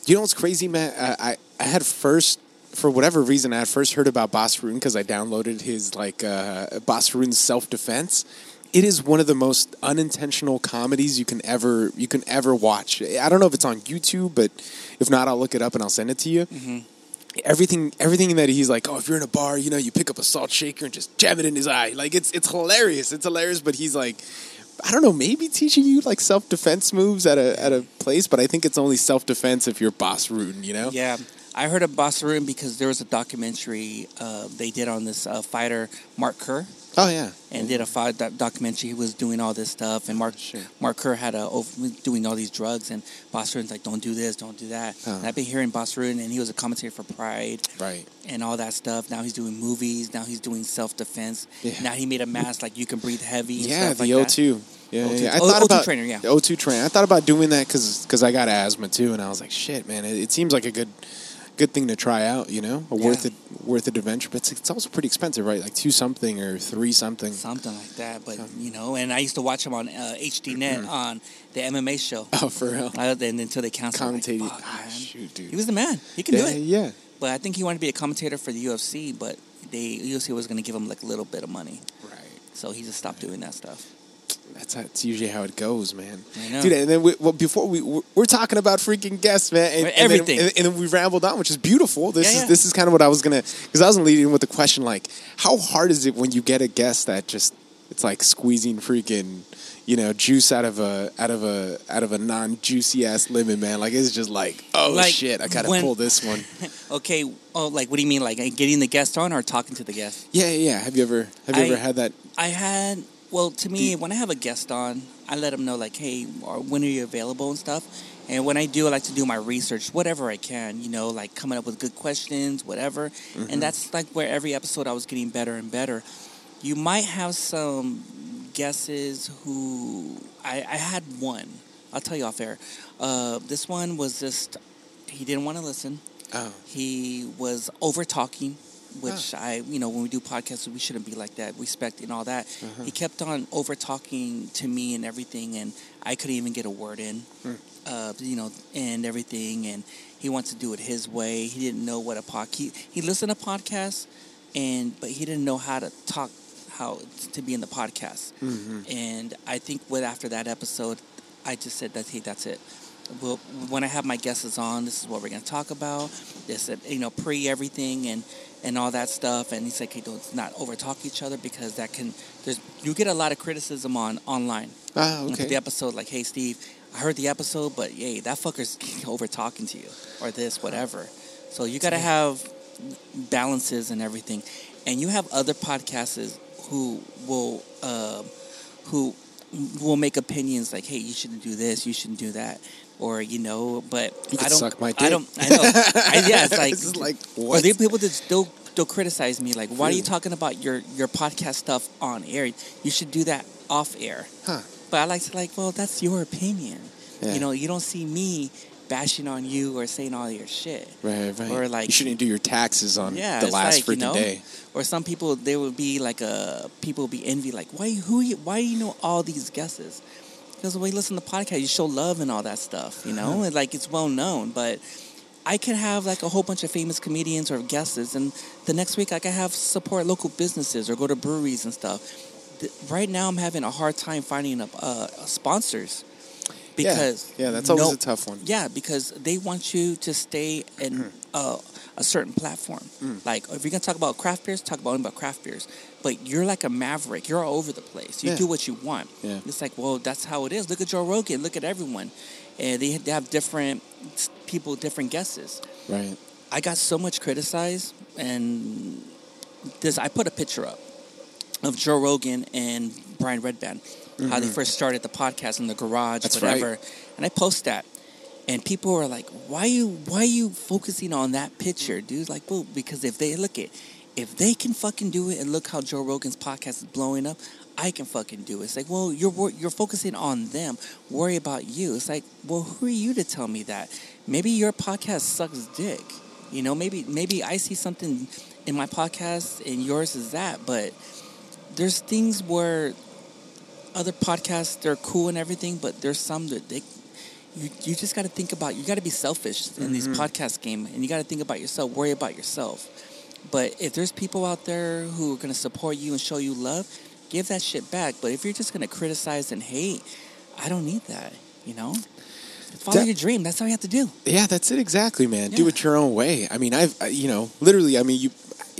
You know what's crazy, man? I, I, I had first, for whatever reason, I had first heard about Bas Rutten because I downloaded his like uh, Bas Rutten's self defense. It is one of the most unintentional comedies you can ever you can ever watch. I don't know if it's on YouTube, but if not, I'll look it up and I'll send it to you. Everything, everything that he's like, oh, if you're in a bar, you know, you pick up a salt shaker and just jam it in his eye. Like it's it's hilarious. It's hilarious, but he's like, I don't know, maybe teaching you like self defense moves at a at a place, but I think it's only self defense if you're Bas Rutten, you know?
Yeah. I heard of Bas Rutten because there was a documentary uh, they did on this uh, fighter Mark Kerr,
Oh yeah.
and did a five doc- documentary. He was doing all this stuff, and Mark
Sure.
Mark Kerr had a over, doing all these drugs, and Bas Rutten's like, "Don't do this, don't do that."
Oh.
And I've been hearing Bas Rutten, and he was a commentator for Pride
Right.
and all that stuff. Now he's doing movies. Now he's doing self defense.
Yeah.
Now he made a mask like you can breathe heavy.
Yeah, the
like
O two. Yeah,
O2
yeah. I oh,
O-
thought
O2
about
trainer, yeah.
the O two trainer. I thought about doing that because I got asthma too, and I was like, shit, man, it, it seems like a good good thing to try out. You know, a worth it worth it adventure, but it's, it's also pretty expensive, right? Like two something or three something.
Something like that, but you know, and I used to watch him on uh, HDNet
Mm-hmm.
on the MMA show.
Oh, for real.
And until they canceled, like,
ah, shoot, dude.
He was the man. He can
yeah,
do it.
yeah.
But I think he wanted to be a commentator for the UFC, but they UFC was going to give him like a little bit of money,
Right.
so he just stopped doing that stuff.
That's how, that's usually how it goes, man.
I know.
Dude, and then we, well, before we we're, we're talking about freaking guests, man, and, and then-
everything.
and, and then we rambled on, which is beautiful. This
Yeah,
is
yeah.
this is kind of what I was gonna because I was leading with the question like, how hard is it when you get a guest that just it's like squeezing freaking you know juice out of a out of a out of a non juicy ass lemon, man? Like it's just like, oh
Like,
shit, I gotta
when-
pull this one.
Okay, oh, like what do you mean, like getting the guest on or talking to the guest?
Yeah, yeah. yeah. Have you ever have you
I-
ever had that?
I had well to me
Do-
when I have a guest on, I let them know like, hey, or when are you available and stuff. And when I do, I like to do my research, whatever I can, you know, like coming up with good questions, whatever.
Mm-hmm.
And that's like where every episode I was getting better and better. You might have some guesses who I, I had one. I'll tell you off air. Uh, this one was just he didn't want to listen.
Oh,
He was over talking, which I, you know, when we do podcasts, we shouldn't be like that, respect and all that. He kept on over talking to me and everything, and I couldn't even get a word in, uh, you know, and everything. And he wants to do it his way. He didn't know what a pod. He, he listened to podcasts, and but he didn't know how to talk, how to be in the podcast. And I think with after that episode, I just said that hey, that's it. Well, when I have my guests on, this is what we're going to talk about. This, you know, pre everything and and all that stuff. And he's like, hey, don't not over talk each other because that can. There's you get a lot of criticism on online.
ah, okay.
The episode, like, hey, Steve, I heard the episode, but yay, that fucker's over talking to you or this, whatever. So you got to have balances and everything. And you have other podcasters who will uh, who will make opinions like, "Hey, you shouldn't do this, you shouldn't do that," or you know. But
You
I don't.
suck my
I don't. I know. I, yeah, it's like
This is like, what?
there are people that still still criticize me like, "Why are you talking about your your podcast stuff on air? You should do that off air."
Huh.
But I like to like, well, that's your opinion.
Yeah.
You know, you don't see me bashing on you or saying all your shit.
Right, right.
Or like-
you shouldn't do your taxes on
Yeah,
the
it's
last
like, you know,
day.
Or some people, there would be like a people would be envy, like why who you, why do you know all these guesses? Because when you listen to the podcast, you show love and all that stuff, you know, and like it's well known. But I could have like a whole bunch of famous comedians or guests, and the next week I could have support local businesses or go to breweries and stuff. Th- Right now, I'm having a hard time finding uh, uh, sponsors because
yeah, yeah, that's always
no-
a tough one.
yeah, because they want you to stay in
Mm.
uh, a certain platform. Like if you're gonna talk about craft beers, talk about only about craft beers. But you're like a maverick. You're all over the place. You
Yeah.
do what you want.
Yeah.
It's like, well, that's how it is. Look at Joe Rogan. Look at everyone, and they, they have different people, different guesses.
Right.
I got so much criticized, and this I put a picture up of Joe Rogan and Brian Redban, how they first started the podcast in the garage,
Mm-hmm. That's
whatever.
right.
And I post that, and people are like, "Why you why you focusing on that picture, dude?" Like, well, because if they look at if they can fucking do it, and look how Joe Rogan's podcast is blowing up. I can fucking do it. It's like, well, you're you're focusing on them. Worry about you. It's like, well, who are you to tell me that? Maybe your podcast sucks dick. You know, maybe maybe I see something in my podcast and yours is that, but there's things where other podcasts they're cool and everything, but there's some that they you, you just got to think about you got to be selfish in these mm-hmm. podcast game and you got to think about yourself worry about yourself but if there's people out there who are going to support you and show you love give that shit back but if you're just going to criticize and hate i don't need that you know follow
That-
your dream that's all you have to do
Yeah, that's it exactly, man. Do it your own way. I mean, I've you know, literally. I mean, you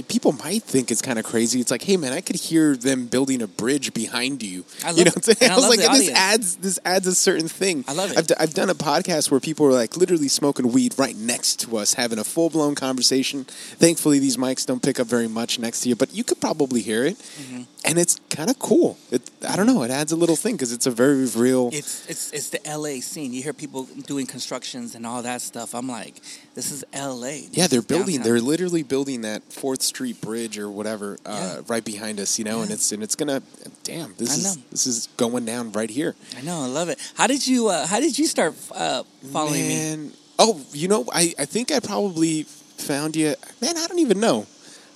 people might think it's kind of crazy. It's like, hey man, I could hear them building a bridge behind you.
I love
you know
it.
what I'm saying?
I
I was like, this adds this adds a certain thing.
I love it.
I've, d- I've done a podcast where people are like literally smoking weed right next to us, having a full blown conversation. Thankfully, these mics don't pick up very much next to you, but you could probably hear it,
Mm-hmm.
and it's kind of cool. It, I don't know. It adds a little thing because it's a very real.
It's it's it's the LA scene. You hear people doing constructions and all that stuff. I'm like, this is LA.
Yeah, they're building.
downtown.
They're literally building that Fourth Street Bridge or whatever uh,
Yeah.
right behind us. You know, and it's and it's gonna. Damn, this
I
is
know.
this is going down right here.
I know, I love it. How did you uh, How did you start uh, following me?
Oh, you know, I I think I probably found you. Man, I don't even know.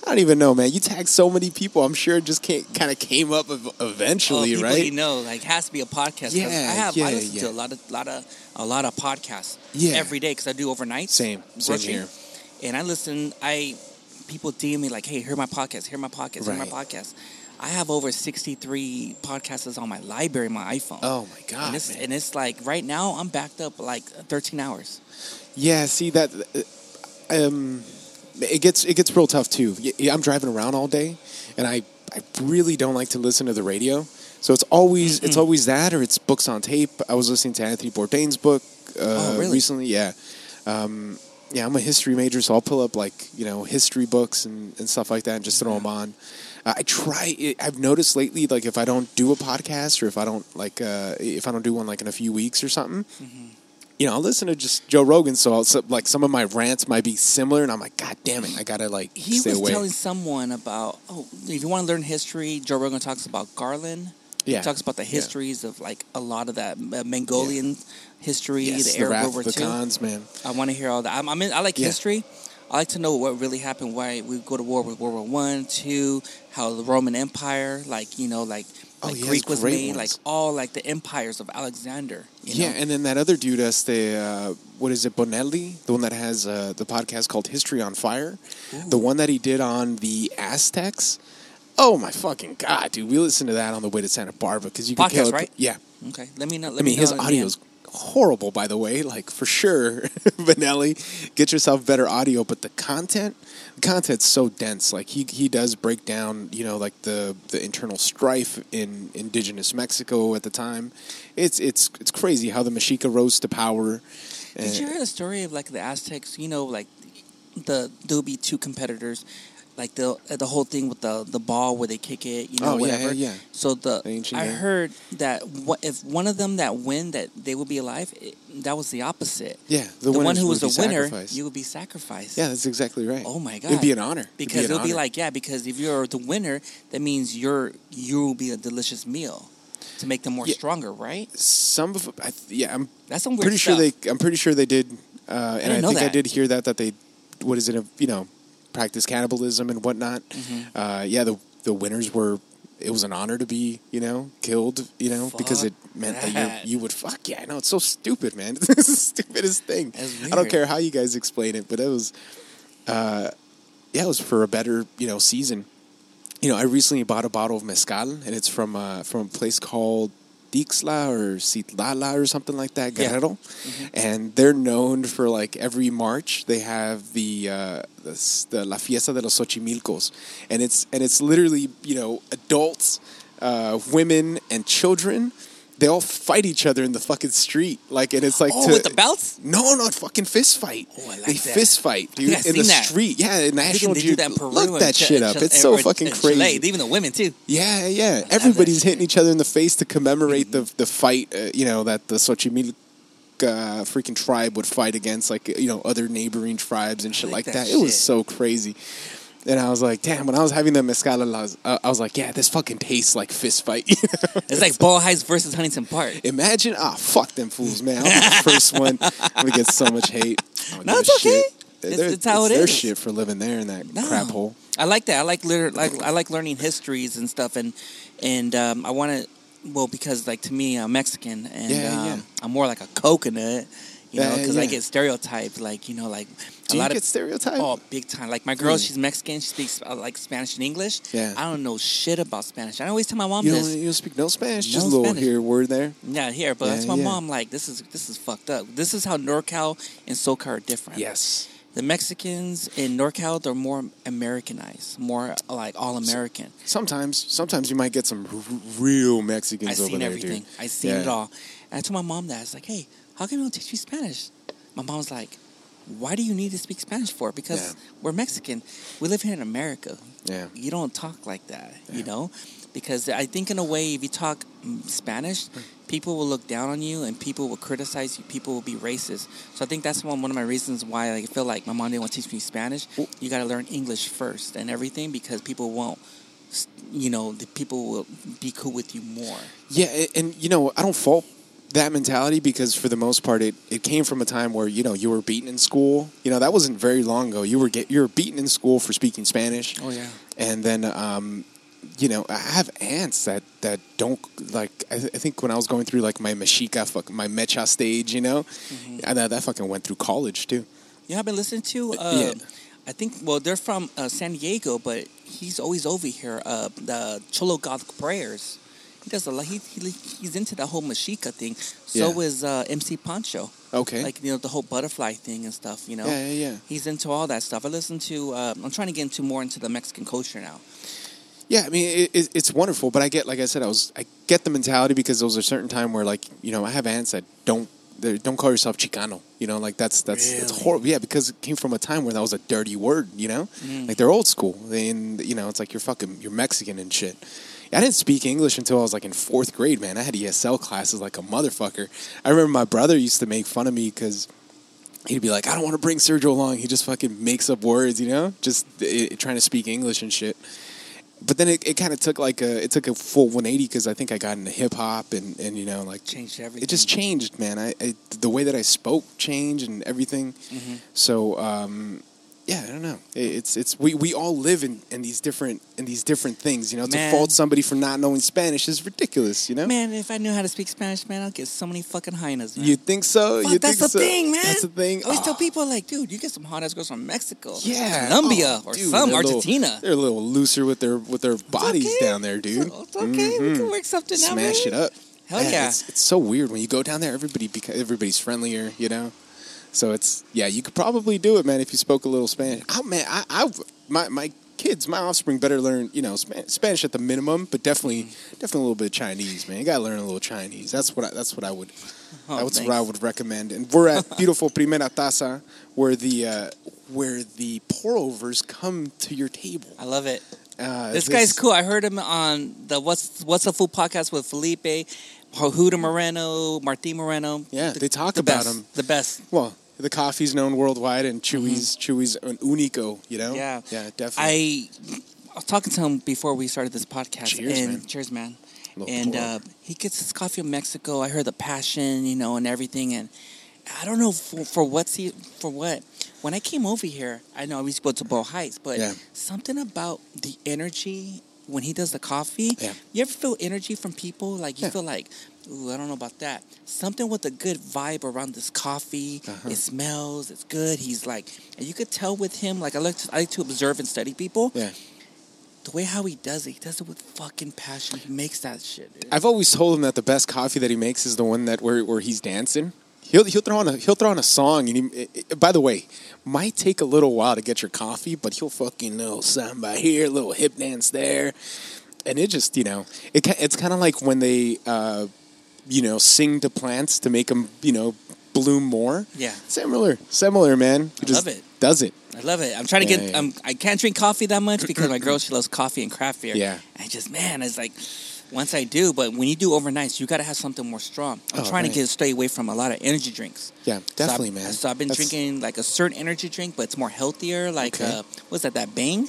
I don't even know, man. You tagged so many people. I'm sure it just kind of came up eventually,
oh,
right?
You know, like has to be a podcast.
Yeah,
I have.
yeah,
I listen
yeah.
to a lot of lot of a lot of podcasts.
Yeah.
every day because I do overnight.
Same, same
grocery.
here.
And I listen. I people DM me like, "Hey, hear my podcast. Hear my podcast. Hear my
Right.
podcast." I have over sixty three podcasts on my library, my iPhone.
Oh my god,
and it's
man.
and it's like right now I'm backed up like 13 hours.
Yeah, see that uh, um it gets it gets real tough too. Y- I'm driving around all day and I I really don't like to listen to the radio. So it's always it's always that or it's books on tape. I was listening to Anthony Bourdain's book uh,
Oh, really?
recently, yeah. Um, yeah, I'm a history major, so I'll pull up like you know history books and, and stuff like that, and just throw them on. Uh, I try. It, I've noticed lately, like if I don't do a podcast or if I don't like uh, if I don't do one like in a few weeks or something,
Mm-hmm.
you know, I'll listen to just Joe Rogan. So I'll, so, like some of my rants might be similar, and I'm like, God damn it, I gotta like
He was
away.
telling someone about oh, if you want to learn history, Joe Rogan talks about Carlin.
yeah,
He talks about the
Yeah.
histories of like a lot of that uh, Mongolian history,
yes,
the Arab
Wrath
World War
of
II.
Man.
I want to hear all that. I'm, I'm in, I like
Yeah.
history. I like to know what really happened. Why we go to war with World War One, Two, how the Roman Empire, like you know, like,
Oh,
like Greek was made,
ones.
like all like the empires of Alexander. You
yeah,
know?
and then that other dude, that's the uh, what is it, Bolelli, the one that has uh, the podcast called History on Fire, the one that he did on the Aztecs. Oh my fucking god, dude! We listened to that on the way to Santa Barbara because you could
Podcast,
kill it.
right?
Yeah,
okay, let me know. Let
I mean
me
his
know at the
audio
end.
is horrible, by the way. Like for sure, Bolelli, get yourself better audio. But the content, the content's so dense. Like he he does break down, you know, like the the internal strife in indigenous Mexico at the time. It's it's it's crazy how the Mexica rose to power.
Did you
Uh,
hear the story of like the Aztecs? You know, like the there'll be two competitors, like the the whole thing with the the ball where they kick it. You know,
Oh,
whatever.
yeah, yeah.
So the
Ancient
I heard that what if one of them that win that they would be alive. It, that was the opposite.
yeah,
The, one who was the winner,
sacrificed.
you would be sacrificed.
yeah, that's exactly right.
Oh my god!
It'd be an honor
because
an
it'll be like yeah, because if you're the winner, that means you're you will be a delicious meal to make them more
Yeah.
stronger, right?
some of I, yeah, I'm
That's some weird
pretty sure they I'm pretty sure they did uh, and I,
know
think I did hear that that they what is it uh, you know practice cannibalism and whatnot.
Mm-hmm.
uh, yeah the the winners were it was an honor to be you know killed you know because it meant
that.
that. you you would fuck yeah I know it's so stupid man. It's the stupidest thing. I don't care how you guys explain it but it was uh, yeah it was for a better you know season. You know I recently bought a bottle of mezcal and it's from uh, from a place called Dixla or Zitlala or something like that,
Yeah.
Guerrero. And they're known for like every March they have the uh, the, the La Fiesta de los Xochimilcos, and it's and it's literally you know adults, uh, women, and children. They all fight each other in the fucking street, like, and it's like
oh,
to-
with the belts.
no, no, fucking fist fight.
Oh, I like
they
that.
fist fight, dude,
I
in the
that.
street. Yeah,
I
national.
they do that in Peru
look that
Ch-
shit up.
Ch-
It's so fucking crazy.
Chile. Even the women too.
Yeah, yeah. Everybody's hitting each other in the face to commemorate the the fight. Uh, you know that the Xochimilco uh, freaking tribe would fight against like you know other neighboring tribes and shit
like
like,
that
that. It was so crazy. And I was like, damn. When I was having the mezcal, I was, uh, I was like, yeah, this fucking tastes like fist fight.
It's like Ball Heights versus Huntington Park.
Imagine, ah, fuck them fools, man. I'll the first one. I'm gonna get so much hate. I
No, it's okay.
shit.
It's- it's how it
their
is.
shit for living there in that
No.
crap hole.
I like that. I like lear- like I like learning histories and stuff, and and um, I want to. Well, because like to me, I'm Mexican, and
Yeah,
um,
yeah.
I'm more like a coconut, you know,
Yeah,
because I
yeah.
get stereotyped, like you know, like
Do
a
you
lot
get
of
stereotyped?
oh, big time. Like my girl,
Really?
she's Mexican. She speaks uh, like Spanish and English.
Yeah.
I don't know shit about Spanish. I always tell my mom
you
this.
don't, you don't speak no Spanish,
No
just a little
Spanish.
here word there.
Yeah, here, but
Yeah,
that's my
yeah.
mom. Like this is this is fucked up. This is how NorCal and SoCal are different.
Yes.
the Mexicans in NorCal they're more Americanized, more like all American.
Sometimes, sometimes you might get some r- real Mexicans
I've
over
seen
there,
everything.
dude.
I've seen it all. And I told my mom that. It's like, hey, how come you don't teach me Spanish? My mom's like, why do you need to speak Spanish for? Because
Yeah.
we're Mexican. We live here in America.
Yeah.
You don't talk like that, you know? Because I think in a way, if you talk Spanish, people will look down on you and people will criticize you. People will be racist. So I think that's one, one of my reasons why I feel like my mom didn't want to teach me Spanish. You got to learn English first and everything because people won't, you know, the people will be cool with you more.
Yeah, a- and you know, I don't fault that mentality because for the most part, it, it came from a time where you know you were beaten in school. You know, that wasn't very long ago. You were get you were beaten in school for speaking Spanish.
Oh, yeah.
and then um, you know I have aunts that that don't like. I, th- I think when I was going through like my Mexica, fuck, my Mecha stage, you know,
Mm-hmm.
and that, that fucking went through college too.
You have been listening to? Uh,
Yeah.
I think. Well, they're from uh, San Diego, but he's always over here. Uh, the Cholo God prayers. Does a lot. He, he he's into the whole Mexica thing. So
Yeah.
is uh, MC Pancho.
Okay,
Like you know the whole butterfly thing and stuff. You know.
yeah, yeah, yeah.
He's into all that stuff. I listen to. Uh, I'm trying to get into more into the Mexican culture now.
Yeah, I mean it, it, it's wonderful, but I get like I said, I was I get the mentality because there was a certain time where like you know I have aunts that don't don't call yourself Chicano, you know, like that's that's that's horrible. Yeah, because it came from a time where that was a dirty word, you know, like they're old school, and you know it's like you're fucking you're Mexican and shit. I didn't speak English until I was like in fourth grade, man. I had ESL classes like a motherfucker. I remember my brother used to make fun of me because he'd be like, I don't want to bring Sergio along. He just fucking makes up words, you know, just uh, trying to speak English and shit. But then it, it kind of took like a it took a full 180 because I think I got into hip hop and and you know like
Changed everything.
it just changed, man. I, I the way that I spoke changed and everything.
Mm-hmm.
So um, yeah, I don't know. It's it's we, we all live in, in these different in these different things. You know,
Man.
to fault somebody for not knowing Spanish is ridiculous. You know,
Man, if I knew how to speak Spanish, man, I'd get so many fucking hyenas. Man.
you think so?
Fuck,
you
that's
think
the
so?
thing, man.
That's the thing.
I always tell
Oh.
people like, dude, you get some hot ass girls from Mexico,
Yeah,
Colombia,
Oh,
or
dude,
some
they're a little-
Argentina.
they're a little looser with their with their bodies
okay.
down there, dude.
It's okay, we can mm-hmm. work something out.
Smash it up.
Hell yeah.
It's, it's so weird when you go down there. Everybody, beca- everybody's friendlier, you know. So it's yeah, you could probably do it, man, if you spoke a little Spanish. Oh man, I, I my my kids, my offspring, better learn you know Spanish at the minimum, but definitely definitely a little bit of Chinese, man. You gotta learn a little Chinese. That's what I, that's what I would
Oh,
that's what. I would recommend. And we're at beautiful Primera Taza, where the uh, where the pour overs come to your table.
I love it.
Uh,
This guy's cool. I heard him on the What's What's Up Fool podcast with Felipe, Huda Moreno, Martin Moreno.
Yeah,
The-
they talk
the
about
best,
him.
The best.
Well, the coffee's known worldwide, and Chewy's Chewy's an unico. You know.
Mm-hmm. Yeah.
Yeah, definitely.
I I was talking to him before we started this podcast.
Cheers,
and,
man.
Cheers, man. And uh, he gets his coffee in Mexico. I heard the passion, you know, and everything. And I don't know for, for what's he for what. When I came over here, I know we spoke to Bow Heights, but
Yeah.
something about the energy when he does the coffee.
Yeah.
You ever feel energy from people? Like you
Yeah.
feel like, ooh, I don't know about that. Something with a good vibe around this coffee.
Uh-huh.
It smells. It's good. He's like, and you could tell with him. Like I like to, I like to observe and study people.
yeah.
The way how he does it, he does it with fucking passion. He makes that shit. Dude.
I've always told him that the best coffee that he makes is the one that where, where he's dancing. He'll he'll throw on a he'll throw on a song and he. it- it- by the way, might take a little while to get your coffee, but he'll fucking little samba here, little hip dance there, and it just you know it it's kind of like when they uh, you know sing to plants to make them you know bloom more.
Yeah.
Similar, similar, man.
I
just
love it.
Does it?
I love it. I'm trying to
Yeah,
get.
yeah.
Um, I can't drink coffee that much because my girl she loves coffee and craft beer.
Yeah.
I just man, it's like once I do, but when you do overnights, you got to have something more strong. I'm
Oh,
trying
right.
to get stay away from a lot of energy drinks.
Yeah,
So
definitely,
I've-
man.
So I've been
That's-
drinking like a certain energy drink, but it's more healthier. Like
Okay.
uh, what's that? That Bang.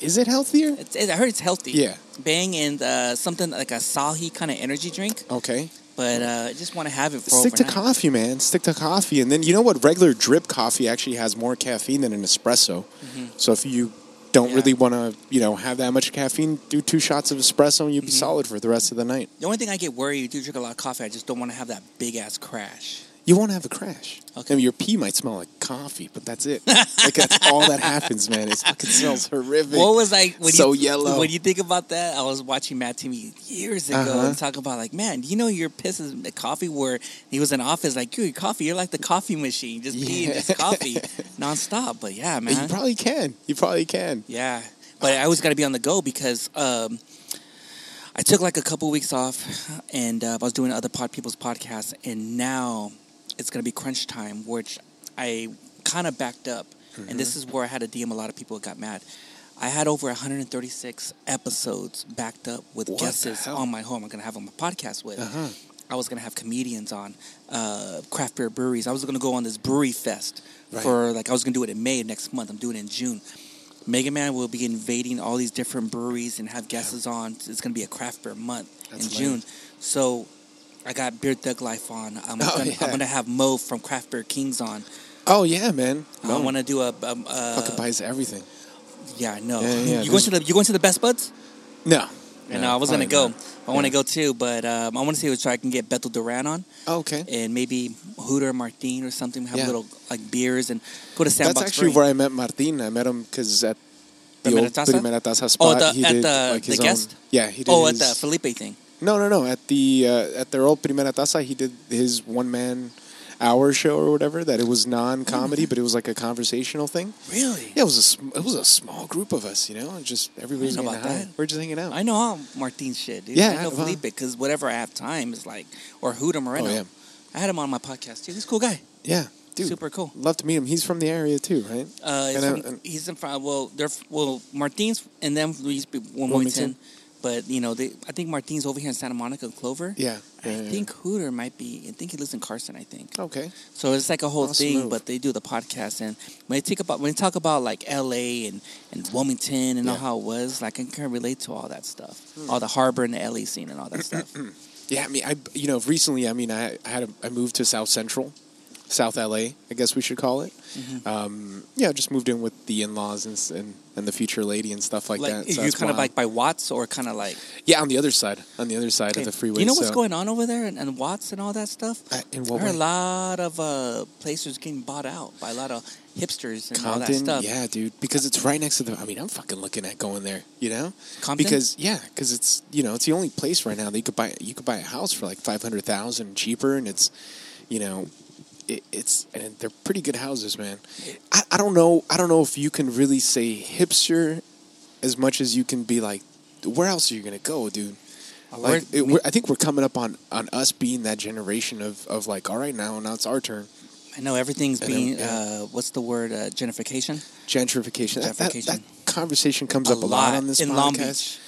Is it healthier?
It's, it, I heard it's healthy.
Yeah.
Bang and uh, something like a Sahi kind of energy drink,
Okay.
but uh, I just want to have it for
Stick to coffee, man. Stick to coffee, and then you know what? Regular drip coffee actually has more caffeine than an espresso. So if you don't
Mm-hmm. Yeah.
really want to, you know, have that much caffeine, do two shots of espresso, and you'll
Mm-hmm.
be solid for the rest of the night.
The only thing I get worried, you do drink a lot of coffee, I just don't want to have that big ass crash.
You won't have a crash.
Okay.
I mean, your pee might smell like coffee, but that's it. like that's all that happens, man. It fucking smells horrific.
What was like when
So
you,
yellow.
When you think about that, I was watching Matt TV years ago
Uh-huh.
and talk about like, man, you know your piss is the coffee where he was in office like, you your coffee, you're like the coffee machine, just peeing
Yeah.
just coffee nonstop. But yeah, man, you
probably can. You probably can.
yeah. But I always got to be on the go because um, I took like a couple weeks off and uh, I was doing other pod people's podcasts, and now it's gonna be crunch time, which I kind of backed up, and this is where I had to DM a lot of people that got mad. I had over 136 episodes backed up with
What
guests on my home. I'm gonna have on my podcast with.
Uh-huh.
I was gonna have comedians on, uh, craft beer breweries. I was gonna go on this brewery fest
Right.
for like I was gonna do it in May next month. I'm doing it in June. Mega Man will be invading all these different breweries and have guests on. It's gonna be a craft beer month
That's
in
lit.
June. So I got Beer Thug Life on. I'm,
Oh,
gonna,
yeah.
I'm gonna have Mo from Craft Beer Kings on.
Oh yeah, man.
I want to do a, um, uh,
fucking buys everything.
yeah, I know.
Yeah, yeah,
you going to the you going to the Best Buds?
No.
And
No,
I was gonna go.
not.
I want to go too, but um, I want to see if I can get Bethel Duran on
Oh, okay.
and maybe Hooter Martin or something. Have little like beers and go to Sandbox.
That's actually where I met Martin. I met him because at the old
Primera Taza?
Primera Taza spot,
the-
he
at
did
the-
like
the guest?
own. Yeah, he did.
Oh,
his,
at the Felipe thing.
No, no, no. At the uh, at their old Primera Taza, he did his one man hour show or whatever. That it was non comedy, but it was like a conversational thing.
Really?
Yeah, it was a sm- it was a small group of us, you know, and just everybody's getting
about
high.
that.
We're just hanging out.
I know all Martin's shit, dude.
Yeah,
I know
well-
Felipe because whatever I have time is like, or Hooter Moreno.
Oh, yeah.
I had him on my podcast too. He's a cool guy.
yeah, dude,
Super cool.
Love to meet him. He's from the area too, right?
Uh, he's, from, he's in front. Well, they're well. Martin's and then Luis Wilmington,
Wilmington.
But you know, they. I think Martin's over here in Santa Monica, Clover.
Yeah.
I
yeah, yeah.
think Hooter might be. I think he lives in Carson. I think.
Okay.
So it's like a whole thing, but they do the podcast. And when they talk about when they talk about like L.A. and, and Wilmington and all how it was, like I can relate to all that stuff, hmm. all the harbor and the L.A. scene and all that stuff.
Yeah, I mean, I you know recently, I mean, I, I had a, I moved to South Central, South LA, I guess we should call it.
Mm-hmm.
Um, yeah, just moved in with the in laws and, and and the future lady and stuff like,
like
that.
you
So that's
kind of like by Watts or kind of like
yeah, on the other side, on the other side
Okay.
of the freeway.
Do you know what's going on over there and, and Watts and all that stuff?
Uh, in
There
what
are a lot of uh, places getting bought out by a lot of hipsters and all that
Compton,
stuff.
yeah, dude, because it's right next to the. I mean, I'm fucking looking at going there, you know,
Compton?
because yeah, because it's you know it's the only place right now that you could buy you could buy a house for like five hundred thousand cheaper, and it's you know it, it's and they're pretty good houses, man. I, I don't know I don't know if you can really say hipster as much as you can be like, where else are you gonna go, dude? Like, it, I think we're coming up on, on us being that generation of, of like, all right, now now it's our turn.
I know everything's
And then,
being,
yeah.
uh, what's the word, uh, gentrification?
Gentrification. That, that,
Gentrification.
that conversation comes
A
up a lot
lot
on this
in
podcast.
Long Beach.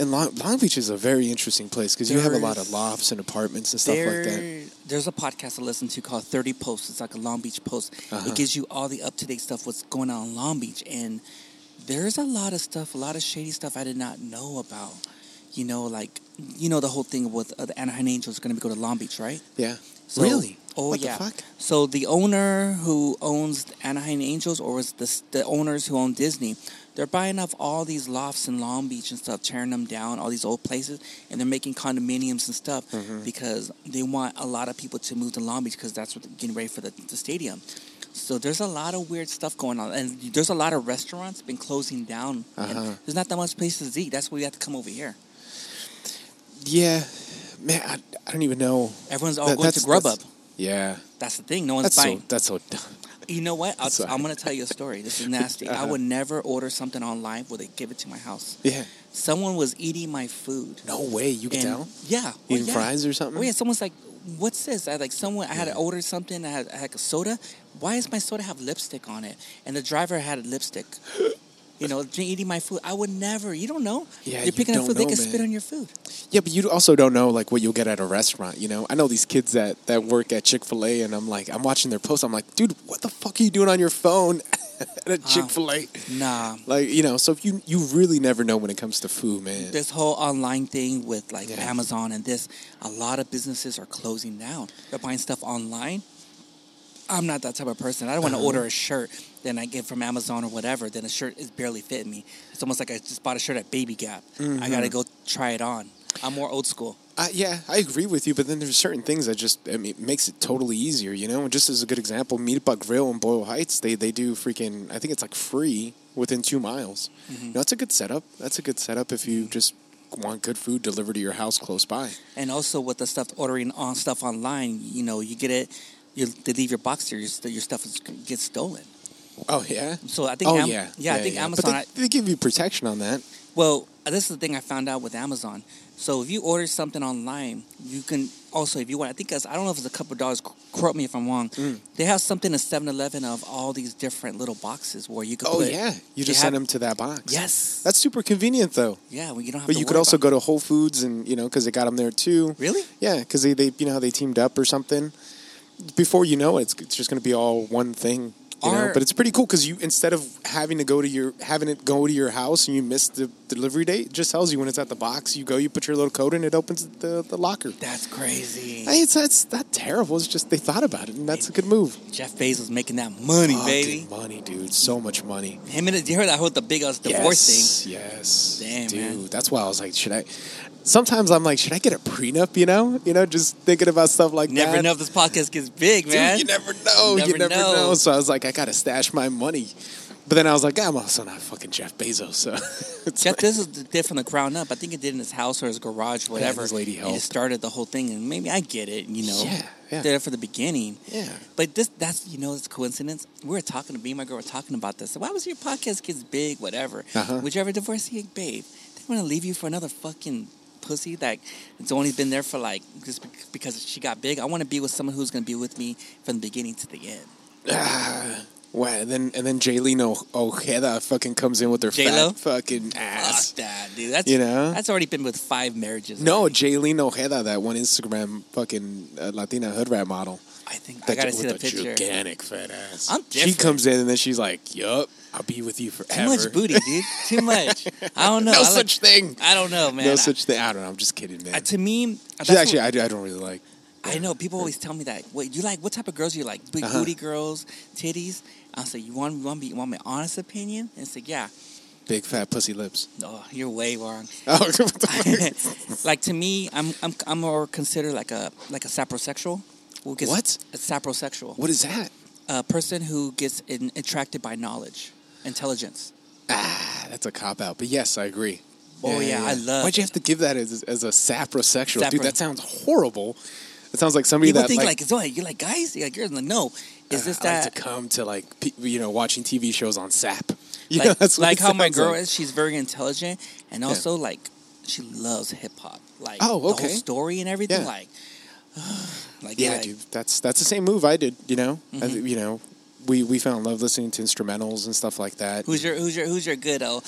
And Long, Long Beach is a very interesting place because you have a lot of lofts and apartments and stuff
There,
like that.
There's a podcast I listen to called 30 Posts. It's like a Long Beach post.
Uh-huh.
It gives you all the up to date stuff, what's going on in Long Beach. And there's a lot of stuff, a lot of shady stuff I did not know about. You know, like, you know, the whole thing with uh, the Anaheim Angels going to be go to Long Beach, right?
Yeah.
So-
really?
Oh,
what
yeah.
The fuck?
So the owner who owns the Anaheim Angels, or was the the owners who own Disney, they're buying up all these lofts in Long Beach and stuff, tearing them down, all these old places, and they're making condominiums and stuff
Mm-hmm.
because they want a lot of people to move to Long Beach because that's what they're getting ready for the, the stadium. So there's a lot of weird stuff going on, and there's a lot of restaurants been closing down. and
Uh-huh.
There's not that much places to eat. That's why we have to come over here.
Yeah. Man, I, I don't even know.
Everyone's all
That-
going to Grubhub.
Yeah.
That's the thing. No one's
That's
buying.
so, that's so.
You know what? I'll, I'm going to tell you a story. This is nasty. I
Uh-huh.
would never order something online where they give it to my house.
Yeah.
Someone was eating my food.
No way. You can tell?
Yeah.
Eating
oh, yeah.
fries or something?
Oh yeah. Someone's like, "What's this?" I like someone. I had to order something. I had, I had a soda. Why does my soda have lipstick on it? And the driver had lipstick. You know, eating my food. I would never. You don't know.
Yeah,
You're
you
picking up food. They
know,
can spit on your food.
Yeah, but you also don't know like what you'll get at a restaurant. You know, I know these kids that that work at Chick Fil A, and I'm like, I'm watching their posts. I'm like, dude, what the fuck are you doing on your phone at a Chick Fil A?
Nah.
Like, you know, so if you you really never know when it comes to food, man.
this whole online thing with like
Yeah.
Amazon and this, a lot of businesses are closing down. They're buying stuff online. I'm not that type of person. I don't want to
Uh-huh.
order a shirt, then I get from Amazon or whatever, then a shirt is barely fitting me. It's almost like I just bought a shirt at Baby Gap. I got to
Mm-hmm.
go try it on. I'm more old school.
Uh, yeah, I agree with you, but then there's certain things that just I mean, makes it totally easier, you know. And just as a good example, Meatbuck Grill in Boyle Heights, they they do freaking I think it's like free within two miles.
Mm-hmm.
You know, that's a good setup. That's a good setup if you just want good food delivered to your house close by.
And also with the stuff ordering on stuff online, you know, you get it, you they leave your box there, your, your stuff is, gets stolen.
Oh yeah.
So I think,
Oh
Am-
yeah.
yeah, I think
But
Amazon.
they, they give you protection on that.
Well, this is the thing I found out with Amazon. So if you order something online, you can also, if you want, I think I don't know if it's a couple of dollars. Quote me if I'm wrong.
Mm.
They have something at 7-Eleven of all these different little boxes where you could.
Oh
put,
yeah. You just
have-
send them to that box.
Yes.
That's super convenient though.
yeah. Well, you don't have.
But
to
you could also go to Whole Foods and you know because they got them there too.
Really?
Yeah, because they, they you know how they teamed up or something. Before you know it, it's, it's just going to be all one thing. You know? But it's pretty cool because you instead of having to go to your having it go to your house and you miss the delivery date, it just tells you when it's at the box. You go, you put your little code in, it opens the, the locker.
That's crazy.
It's that's not terrible. It's just they thought about it, and that's a good move.
Jeff Bezos making that money,
Fucking
baby.
money, dude, so much money.
Him and you heard that whole the big ass divorce
yes, Yes,
Damn,
dude.
man.
That's why I was like, should I? Sometimes I'm like, should I get a prenup? You know, you know, just thinking about stuff like.
Never
that.
know if this podcast gets big,
Dude,
man.
you never know.
Never
you never know.
know.
So I was like, I gotta stash my money. But then I was like, I'm also not fucking Jeff Bezos. So
Jeff,
like-
this is did from the ground up. I think it did in his house or his garage, whatever.
his lady
And
helped.
it started the whole thing, and maybe I get it. You know,
Yeah, yeah.
there for the beginning.
yeah.
But this, that's you know, it's a coincidence. We were talking to me and my girl were talking about this. Why was your podcast gets big, whatever?
Uh-huh.
Would you ever divorce your babe? They want to leave you for another fucking pussy that it's only been there for like just because she got big. I want to be with someone who's to be with me from the beginning to the end.
Ah, wow. And then and then Jailyne O- Ojeda fucking comes in with her
J-Lo?
fat fucking ass.
Fuck that, dude. That's
You know?
that's already been with five marriages.
No,
already.
Jailyne Ojeda, that one Instagram fucking uh, Latina hood rat model.
I think I
That
gotta
j-
see the picture.
gigantic fat ass.
I'm
she comes in and then she's like, "Yup, I'll be with you forever."
Too much booty, dude. Too much. I don't know.
no
I like-
such thing.
I don't know, man.
no
I-
such thing. I don't know. I'm just kidding, man.
uh, to me,
She's actually,
what-
I, do- I don't really like.
I know people always tell me that. Wait, you like what type of girls you like? Big
Uh-huh.
booty girls, titties. I say you want you want me you want my honest opinion? And say yeah.
Big fat pussy lips.
No, you're way wrong.
Oh, what
like to me, I'm I'm I'm more considered like a like a sapiosexual. Who gets-
What?
A sapiosexual.
what is that?
A person who gets in, attracted by knowledge, intelligence.
Ah, that's a cop out. But yes, I agree.
Oh, yeah, I love-
Why'd you have to give that as, as a sapiosexual, dude? That sounds horrible. It sounds like somebody
People
that
think
like,
like, you're like guys, you're like girls. Like no, is this
uh, I
that
like to come to like you know watching TV shows on Sap. You
like,
know, that's
like how my girl
like.
is. She's very intelligent, and also like she loves hip hop. Like
Oh,
the
okay.
whole story and everything.
Yeah.
Like, like
Yeah,
like,
dude, that's that's the same move I did. You know, I,
Mhm.
you know, we we found love listening to instrumentals and stuff like that.
Who's your who's your who's your good old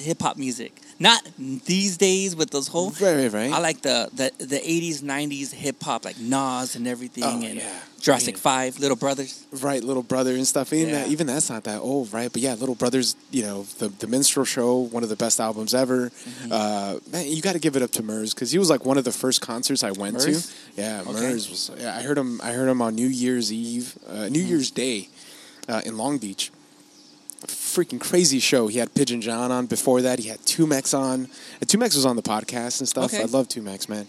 hip hop music? Not these days with those whole.
Right, right, right.
I like the the the eighties nineties hip hop like Nas and everything
Oh,
and
yeah.
Jurassic. Five, Little Brothers.
right, Little Brother and stuff. Even
Yeah.
that, even that's not that old, right? But yeah, Little Brothers. You know, the the Minstrel Show, one of the best albums ever.
Mm-hmm.
Uh, man, you got to give it up to Murs because he was like one of the first concerts I went
Murs?
to. Yeah,
Okay.
Murs was. Yeah, I heard him. I heard him on New Year's Eve, uh,
Mm-hmm.
New Year's Day, uh, in Long Beach. Freaking crazy show. He had Pigeon John on before that. He had 2Mex on. And 2Mex was on the podcast and stuff.
Okay.
I love 2Mex, man.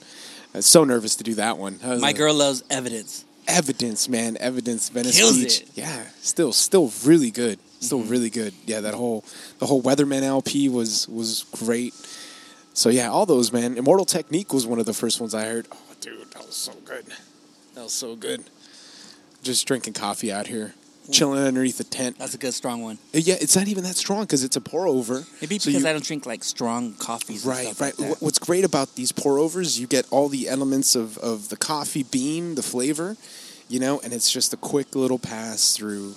I was so nervous to do that one.
My
like,
girl loves Evidence.
evidence, man, evidence, Venice
Kills
Beach.
it.
Yeah, still, still really good. Still
Mm-hmm.
really good. Yeah, that whole the whole Weatherman LP was was great. So yeah, all those man. Immortal Technique was one of the first ones I heard. Oh, dude, that was so good. That was so good. Just drinking coffee out here, chilling underneath the tent.
That's a good strong one.
Uh, Yeah, it's not even that strong because it's a pour over.
Maybe
So
because
you-
I don't drink like strong coffees. and
Right,
stuff
right.
Like.
What's great about these pour overs, you get all the elements of, of the coffee bean, the flavor, you know, and it's just a quick little pass through.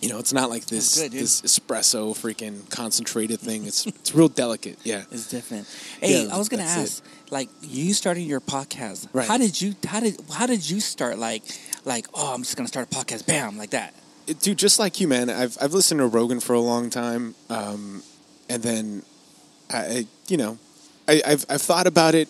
You know, it's not like this
good,
this espresso freaking concentrated thing. It's it's real delicate. Yeah.
It's different. Hey,
Yeah,
I was gonna ask, like, you starting your podcast.
Right.
How did you? How did? How did you start? Like, like, oh, I'm just gonna start a podcast. Bam, like that.
Dude, just like you, man. I've I've listened to Rogan for a long time, um, and then I, you know, I, I've I've thought about it.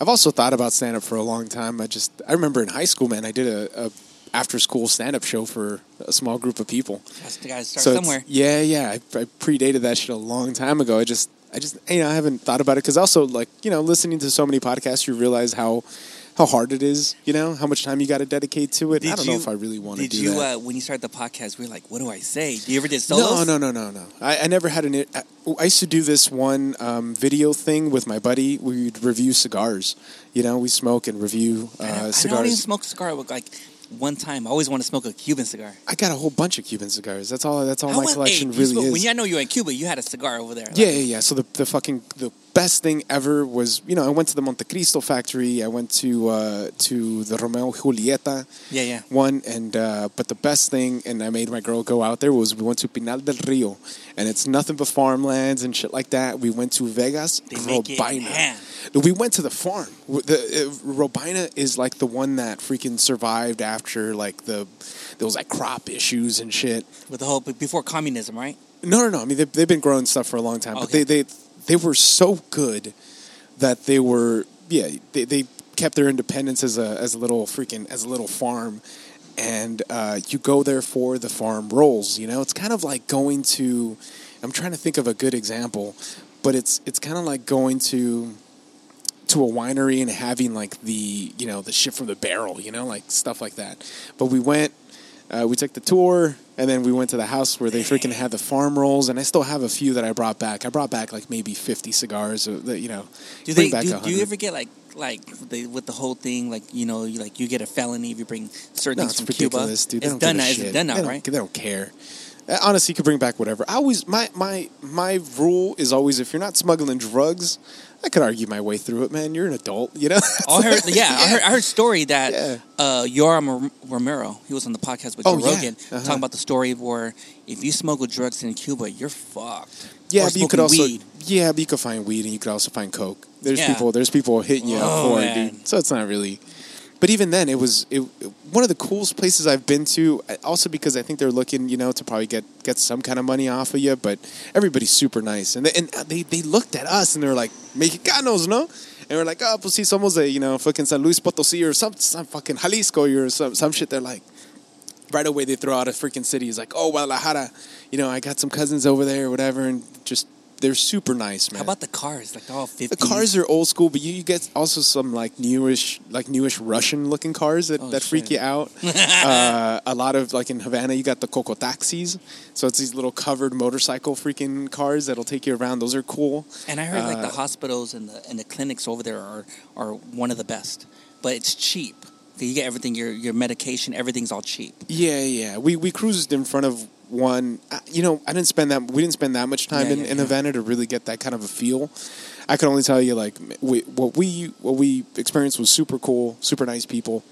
I've also thought about stand up for a long time. I just I remember in high school, man. I did a, a after school stand up show for a small group of people.
That's the guy to start
so
somewhere.
Yeah, yeah. I, I predated that shit a long time ago. I just I just you know I haven't thought about it because also like you know listening to so many podcasts, you realize how how hard it is. You know how much time you got to dedicate to it. I don't know if I really want to do
you
that.
Uh, when you started the podcast? We were like, what do I say? Do you ever did
no,
solos?
no, no, no, no. I, I never had an. I, I used to do this one um, video thing with my buddy. We'd review cigars. You know, we smoke and review uh,
I, don't- I don't even
cigars.
smoke cigar with like one time. I always want to smoke a Cuban cigar.
I got a whole bunch of Cuban cigars. That's all. That's all my collection
hey,
really
spoke-
is.
When you, I know you were in Cuba, you had a cigar over there.
Yeah, yeah, yeah. So the the fucking the best thing ever was you know I went to the Montecristo factory. I went to uh, to the Romeo Julieta
yeah, yeah.
one, and uh, but the best thing, and I made my girl go out there was we went to Pinar del Rio, and it's nothing but farmlands and shit like that. We went to Vegas,
They Robaina.
We went to the farm. The uh, Robaina is like the one that freaking survived after like the there was like crop issues and shit.
With the whole before communism, right?
No, no, no. I mean, they've, they've been growing stuff for a long time, but they, they they were so good that they were yeah they, they kept their independence as a as a little freaking as a little farm, and uh, you go there for the farm rolls. You know, it's kind of like going to. I'm trying to think of a good example, but it's it's kind of like going to to a winery and having like the you know the shit from the barrel, you know, like stuff like that. But we went, uh, we took the tour, and then we went to the house where they freaking had the farm rolls, and I still have a few that I brought back. I brought back like maybe fifty cigars, that you know.
Do they?
back
Do, do you ever get like like they, with the whole thing? Like you know, you, like you get a felony if you bring certain
No,
things
it's
from Cuba.
ridiculous, dude.
It's done now. Is
shit.
it done now,
don't,
right?
They don't care. Uh, Honestly, you can bring back whatever. I always my my my rule is always if you're not smuggling drugs, I could argue my way through it, man. You're an adult, you know.
Oh, I heard, yeah, I heard, I heard story that
Yeah.
uh, Yoel Romero, he was on the podcast with
Oh,
Joe
yeah.
Rogan,
Uh-huh.
talking about the story of where if you smuggle drugs in Cuba, you're fucked.
Yeah, but you could also
weed.
yeah, but you could find weed and you could also find coke. There's
Yeah.
people there's people hitting you up
Oh,
for it, dude. So it's not really. But even then, it was it, one of the coolest places I've been to. Also because I think they're looking, you know, to probably get get some kind of money off of you. But everybody's super nice, and they, and they they looked at us and they were like Mexicanos, no? And we're like, oh, pues sí, somos de you know fucking San Luis Potosí or some some fucking Jalisco or some some shit. They're like right away they throw out a freaking city. It's like, oh, Guadalajara, you know, I got some cousins over there or whatever, and just they're super nice, man.
How about the cars? Like they're all 50s.
the cars are old school, but you, you get also some like newish, like newish Russian looking cars that,
Oh,
that freak you out. uh, a lot of like in Havana, you got the Coco taxis, so it's these little covered motorcycle freaking cars that'll take you around. Those are cool.
And I heard like the
Uh,
hospitals and the and the clinics over there are are one of the best, but it's cheap. You get everything, your your medication, everything's all cheap.
Yeah, yeah. We we cruised in front of one. uh, You know, I didn't spend that. We didn't spend that much time
Yeah,
in,
yeah,
in
yeah.
Havana to really get that kind of a feel. I can only tell you, like, we, what we what we experienced was super cool, super nice people.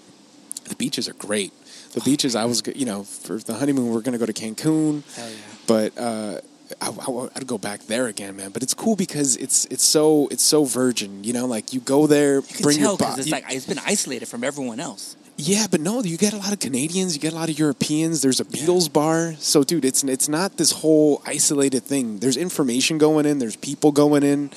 The beaches are great. The beaches, I was, you know, for the honeymoon, we're going to go to Cancun,
Hell yeah.
but uh, I, would go back there again, man. But it's cool because it's it's so it's so virgin, you know. Like you go there,
You
bring
tell
your
because
bo-
it's like it's been isolated from everyone else.
Yeah, but no, you get a lot of Canadians, you get a lot of Europeans. There's a Beatles bar, so dude, it's it's not this whole isolated thing. There's information going in. There's people going in,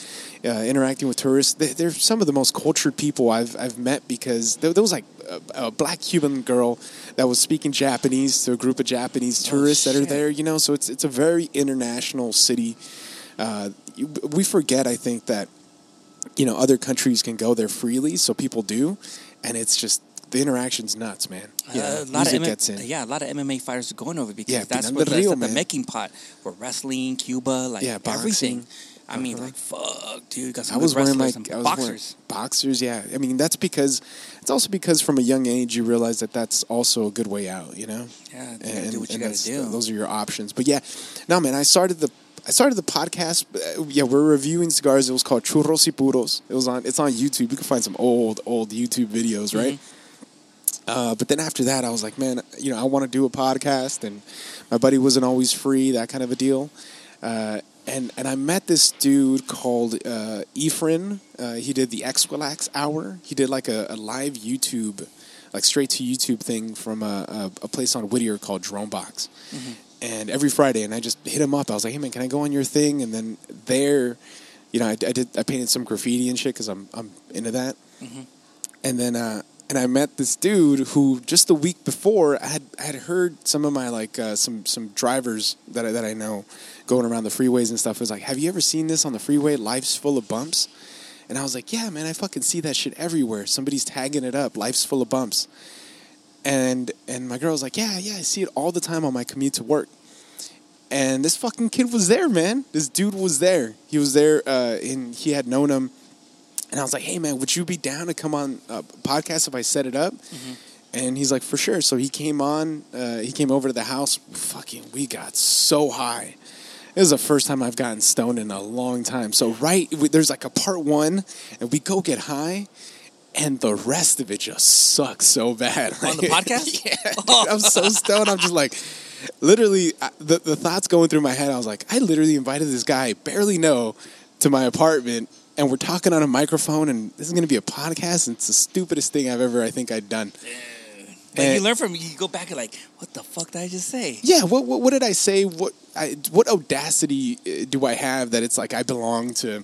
uh, interacting with tourists. They, they're some of the most cultured people I've I've met because there, there was like a, a black Cuban girl that was speaking Japanese to a group of Japanese tourists that are there. You know, so it's it's a very international city. Uh, we forget, I think, that you know other countries can go there freely, so people do, and it's just the interaction's nuts, man. Yeah,
Uh, a lot of M-
gets in.
yeah, a lot of MMA fighters are going over because
Yeah,
that's what that's
Rio,
the making pot for wrestling, Cuba, like
Yeah, boxing.
everything. I mean,
Uh-huh.
like fuck, dude, got
I was wearing
and
I was
boxers.
boxers, yeah. I mean, that's because it's also because from a young age you realize that that's also a good way out. You know.
Yeah, you gotta do what you gotta do.
Those are your options. But yeah, no, man. I started the I started the podcast. uh, Yeah, we're reviewing cigars. It was called Churros y Puros. It was on. It's on YouTube. You can find some old old YouTube videos, right? Uh, but then after that, I was like, man, you know, I want to do a podcast, and my buddy wasn't always free, that kind of a deal. Uh, and and I met this dude called uh, Ephraim. Uh, he did the Exquilax Hour. He did like a, a live YouTube, like straight to YouTube thing from a, a, a place on Whittier called Dronebox. And every Friday, and I just hit him up. I was like, hey man, can I go on your thing? And then there, you know, I, I did I painted some graffiti and shit because I'm I'm into that. And then uh, and I met this dude who just the week before I had had heard some of my like uh, some some drivers that I, that I know going around the freeways and stuff was like, "Have you ever seen this on the freeway? Life's full of bumps." And I was like, "Yeah, man, I fucking see that shit everywhere. Somebody's tagging it up. Life's full of bumps." And and my girl was like, "Yeah, yeah, I see it all the time on my commute to work." And this fucking kid was there, man. This dude was there. He was there, uh, and he had known him. And I was like, "Hey, man, would you be down to come on a podcast if I set it up?" And he's like, "For sure." So he came on. Uh, he came over to the house. Fucking, we got so high. It was the first time I've gotten stoned in a long time. So right, there's like a part one, and we go get high, and the rest of it just sucks so bad.
On the podcast?
yeah, dude, I'm so stoned. I'm just like, literally, the the thoughts going through my head. I was like, I literally invited this guy I barely know to my apartment, and we're talking on a microphone, and this is going to be a podcast, and it's the stupidest thing I've ever, I think, I'd done.
But
And-
you learn from you go back and like, what the fuck did I just say?
Yeah, what what, what did I say? What I, what audacity uh, do I have that it's like I belong to,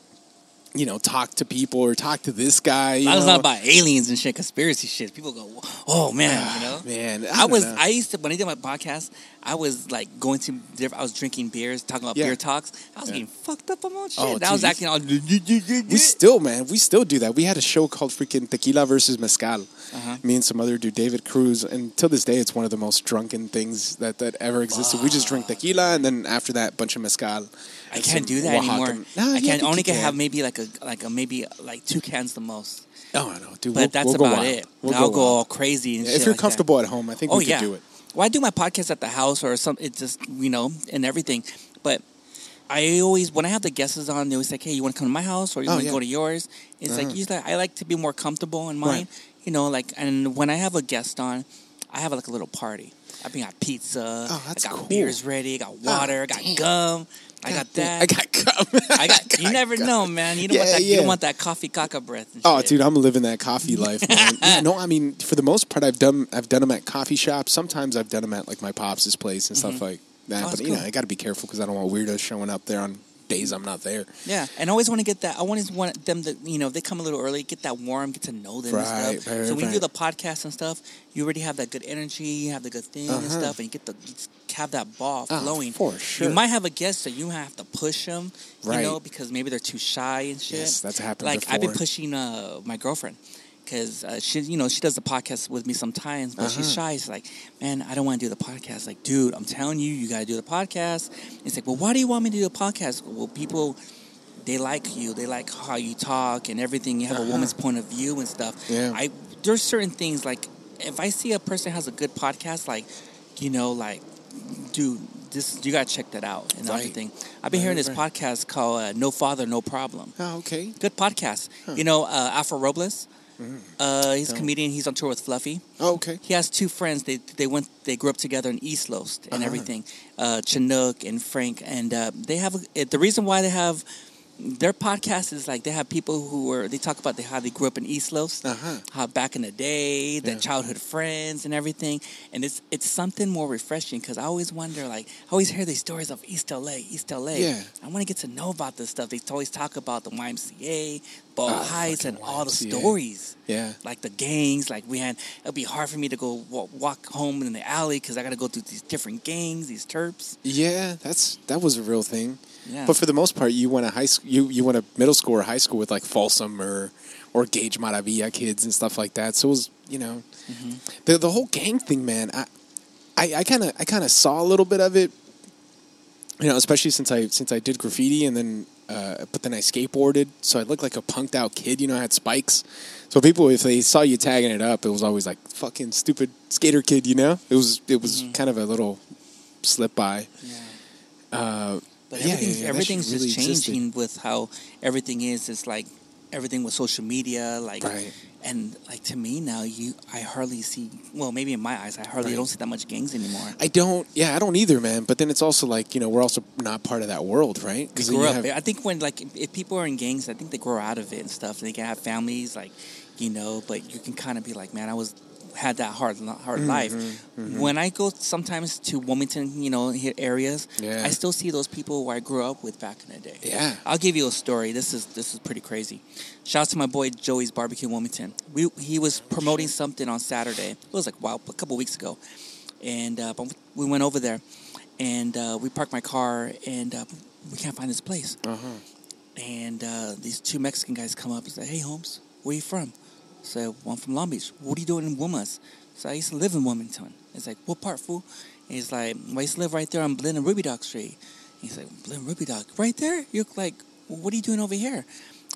you know, talk to people or talk to this guy? You
I was
know?
not about aliens and shit, conspiracy shit. People go, oh man, you know.
man.
I
don't
was.
know.
I used to when I did my podcast. I was like going to. diff- I was drinking beers, talking about
Yeah.
beer talks. I was
Yeah.
getting fucked up on shit.
Oh,
I was acting all.
we still, man, we still do that. We had a show called freaking Tequila versus Mezcal.
Uh-huh.
Me and some other dude, David Cruz, and till this day, it's one of the most drunken things that, that ever existed. We just drink tequila, and then after that, bunch of mezcal.
I can't do that anymore.
Yeah,
I can't. only can
can
have maybe like a like a maybe like two cans the most.
Oh, I know, dude.
But
we'll,
that's
we'll
about
wild.
it.
We'll
I'll go all crazy and
Yeah,
shit
if you're
like that.
comfortable at home, I think
Oh
we
yeah.
could do it.
Well, I do my podcast at the house or some. It's just you know and everything. But I always when I have the guests on, they always like, "Hey, you want to come to my house or you
Oh,
want to
yeah.
go to yours?" It's like
Uh-huh.
usually I like to be more comfortable in mine.
Right.
You know, like and when I have a guest on, I have like a little party. I bring out pizza.
Oh, that's
I got
cool.
beers ready. I got water. I got
damn.
gum. I got that.
I got gum.
I got. You never know, man. You don't want that. You don't want that coffee caca breath.
Oh, dude, I'm living that coffee life, man. yeah, no, I mean, for the most part, I've done I've done them at coffee shops. Sometimes I've done them at like my pops' place and stuff mm-hmm. like that.
Oh,
but you know. I got to be careful because I don't want weirdos showing up there on days I'm not there.
Yeah, and I always want to get that. I always want them to, you know, if they come a little early, get that warm, get to know them
Right,
and stuff.
right, right,
so when you do the podcast and stuff, you already have that good energy, you have the good thing and
Uh-huh.
stuff, and you get the you have that ball
Oh,
flowing.
for sure.
You might have a guest that you have to push them,
Right.
you know, because maybe they're too shy and shit.
Yes, that's happened
Like I've been pushing uh, my girlfriend. Because uh, she, you know, she does the podcast with me sometimes, but she's
Uh-huh.
shy. She's like, "Man, I don't want to do the podcast." Like, dude, I'm telling you, you got to do the podcast. It's like, well, why do you want me to do a podcast? Well, people they like you. They like how you talk and everything. You have a
Uh-huh.
woman's point of view and stuff.
Yeah.
I there's certain things like if I see a person has a good podcast, like you know, like dude, this you gotta check that out and
Right.
everything. I've been
Right,
hearing this
right.
podcast called uh, "No Father, No Problem."
Oh, okay.
Good podcast. You know, uh, Alfred Robles. Uh, he's a comedian. He's on tour with Fluffy.
Oh, okay.
He has two friends. They they went they grew up together in East Los and
Uh-huh.
everything. Uh, Chinook and Frank, and uh, they have a, the reason why they have their podcast is like they have people who were they talk about the, how they grew up in East Los,
Uh-huh.
how back in the day, their
Yeah.
childhood friends and everything, and it's it's something more refreshing because I always wonder like I always hear these stories of East LA, East LA.
Yeah.
I want to get to know about this stuff. They always talk about the YMCA, Ball
Oh,
Heights, and
fucking
all the stories
Yeah.
like the gangs. Like we had, it'd be hard for me to go walk, walk home in the alley because I got to go through these different gangs, these terps.
Yeah, that's that was a real thing.
Yeah.
But for the most part, you went to high school. You you went to middle school or high school with like Folsom or or Gage Maravilla kids and stuff like that. So it was you know
Mm-hmm.
the the whole gang thing, man. I I kind of I kind of saw a little bit of it. You know, especially since I since I did graffiti and then uh, but then I skateboarded, so I looked like a punked out kid. You know, I had spikes. So people, if they saw you tagging it up, it was always like fucking stupid skater kid. You know, it was it was
Mm-hmm.
kind of a little slip by.
Yeah.
Uh,
But
yeah,
everything's,
yeah, that
everything's just
really existed.
changing with how everything is. It's like everything with social media, like
Right.
and like to me now, you I hardly see. Well, maybe in my eyes, I hardly
Right.
don't see that much gangs anymore.
I don't. Yeah, I don't either, man. But then it's also like you know we're also not part of that world, right? Then
grow up.
have-
I think when like if people are in gangs, I think they grow out of it and stuff. And They can have families, like you know, but you can kind of be like, man, I was had that hard hard
Mm-hmm,
life. When I go sometimes to Wilmington, you know, areas,
Yeah.
I still see those people where I grew up with back in the day.
Yeah.
I'll give you a story. This is this is pretty crazy. Shout out to my boy Joey's Barbecue Wilmington. We he was promoting something on Saturday. It was like wow, a couple weeks ago, and uh, we went over there, and uh, we parked my car, and uh, we can't find this place.
Uh-huh.
And uh, these two Mexican guys come up and say, "Hey, Holmes, where you from?" Said, "I'm from Long Beach. What are you doing in Wilmington?" So I used to live in Wilmington. It's like, "What part, fool?" And he's like, well, "I used to live right there on Blinn and Robidoux Street." He's like, "Blinn Robidoux, right there?" You're like, well, "What are you doing over here?"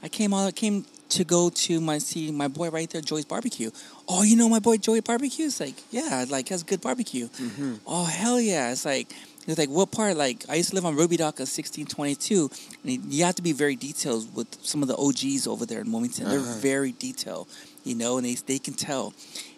I came all I came to go to my see my boy right there, Joey's Barbecue. Oh, you know my boy Joey Barbecue? It's like, yeah, like has good barbecue. Mm-hmm. Oh hell yeah! It's like it's like what part? Like I used to live on Robidoux of sixteen twenty two, and you have to be very detailed with some of the OGs over there in Wilmington. They're uh-huh. very detailed, you know, and they they can tell.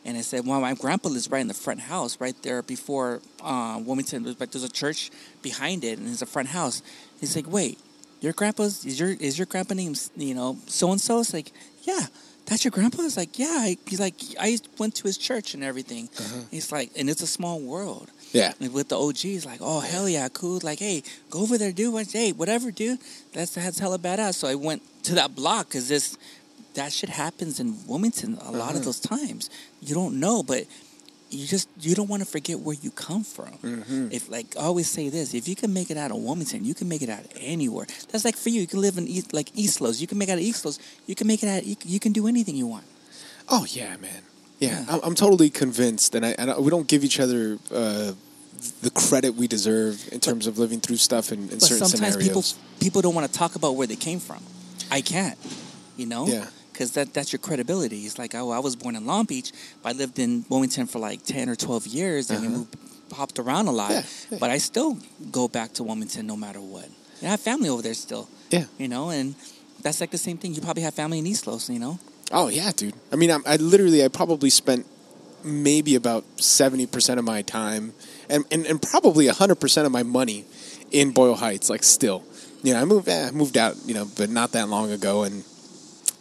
And I said, well, my grandpa lives right in the front house, right there before uh, Wilmington. There's, like, there's a church behind it, and it's a front house. He's like, wait, your grandpa's is your is your grandpa named you know so and so? It's like, yeah, that's your grandpa. It's like, yeah. He's like, I went to his church and everything. He's like, and it's a small world.
Yeah.
Like with the OGs, like, oh hell yeah, cool. Like, hey, go over there, dude. What- Hey, whatever, dude. That's that's hella badass. So I went to that block because this that shit happens in Wilmington a lot of those times. You don't know, but you just you don't want to forget where you come from. If like I always say this, if you can make it out of Wilmington, you can make it out anywhere. That's like for you. You can live in East, like East Los. You can make it out of East Los. You can make it out. You, can- you can do anything you want.
Oh yeah, man. Yeah,
Yeah.
I'm, totally convinced, and I, and I we don't give each other uh, the credit we deserve in terms of living through stuff in, in
But
certain
sometimes people
scenarios.
people don't want to talk about where they came from. I can't, you know.
Yeah.
Because that, that's your credibility. It's like, oh, I was born in Long Beach, but I lived in Wilmington for like 10 or 12 years and we
Uh-huh.
moved, hopped around a lot.
Yeah, yeah.
But I still go back to Wilmington no matter what. And I have family over there still,
Yeah.
you know, and that's like the same thing. You probably have family in East Los, you know?
Oh yeah, dude. I mean, I, I literally, I probably spent maybe about seventy percent of my time, and, and, and probably hundred percent of my money in Boyle Heights. Like, still, you know, I moved, eh, I moved out, you know, but not that long ago, and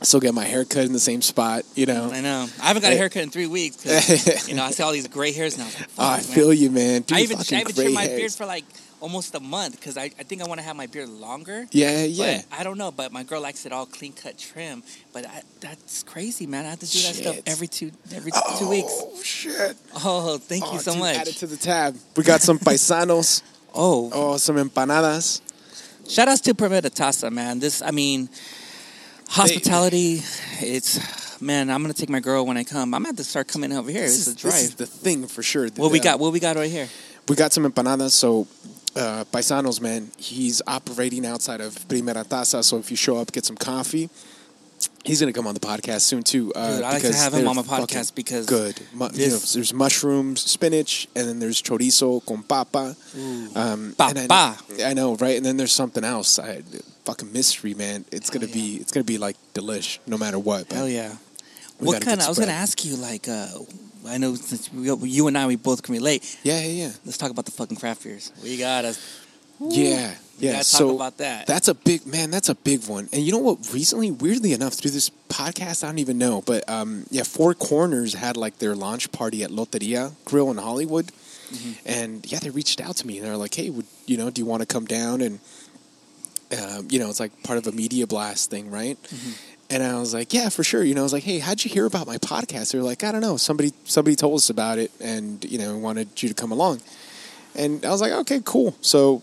I still get my hair cut in the same spot. You know,
I know. I haven't got a
eh.
haircut in three weeks 'cause, you know, I see all these gray hairs now. I like,
oh, I
man."
feel you, man. Dude,
I even, I even trimmed my beard for like almost a month because I, I think I want to have my beard longer.
Yeah, yeah.
But I don't know, but my girl likes it all clean cut trim. But I, that's crazy, man. I have to do that stuff every two every two weeks.
Oh shit!
Oh, thank
Oh,
you so
dude,
much.
Add it to the tab. We got some paisanos.
oh,
oh, some empanadas.
shout outs to Primera Taza, man. This, I mean, hospitality. It's man. I'm gonna take my girl when I come. I'm gonna have to start coming over here.
This
It's
is,
a
this is the thing for sure.
What we got? What we got right here?
We got some empanadas. So, uh, Paisanos, man, he's operating outside of Primera Taza. So, if you show up, get some coffee. He's going to come on the podcast soon, too. Uh,
Dude, I like to have him on my podcast because
Good. Mu- you know, there's mushrooms, spinach, and then there's chorizo con papa. Um, and I,
Papa.
I know, right? And then there's something else. I, fucking mystery, man. It's
Hell
gonna be it's gonna be like delish, no matter what. But
Hell yeah. What kind? of I was gonna ask you, like, uh, I know since we, you and I, we both can relate.
Yeah, yeah, yeah.
Let's talk about the fucking craft beers. We got us.
Yeah, yeah. so
talk about that.
That's a big man. That's a big one. And you know what? Recently, weirdly enough, through this podcast, I don't even know, but um, yeah, Four Corners had like their launch party at Loteria Grill in Hollywood,
Mm-hmm.
and yeah, they reached out to me and they're like, "Hey, would you know? Do you want to come down and um, you know, it's like part of a media blast thing, right?"
Mm-hmm.
And I was like, "Yeah, for sure." You know, I was like, "Hey, how'd you hear about my podcast?" They're like, "I don't know. Somebody somebody told us about it, and you know, wanted you to come along." And I was like, "Okay, cool." So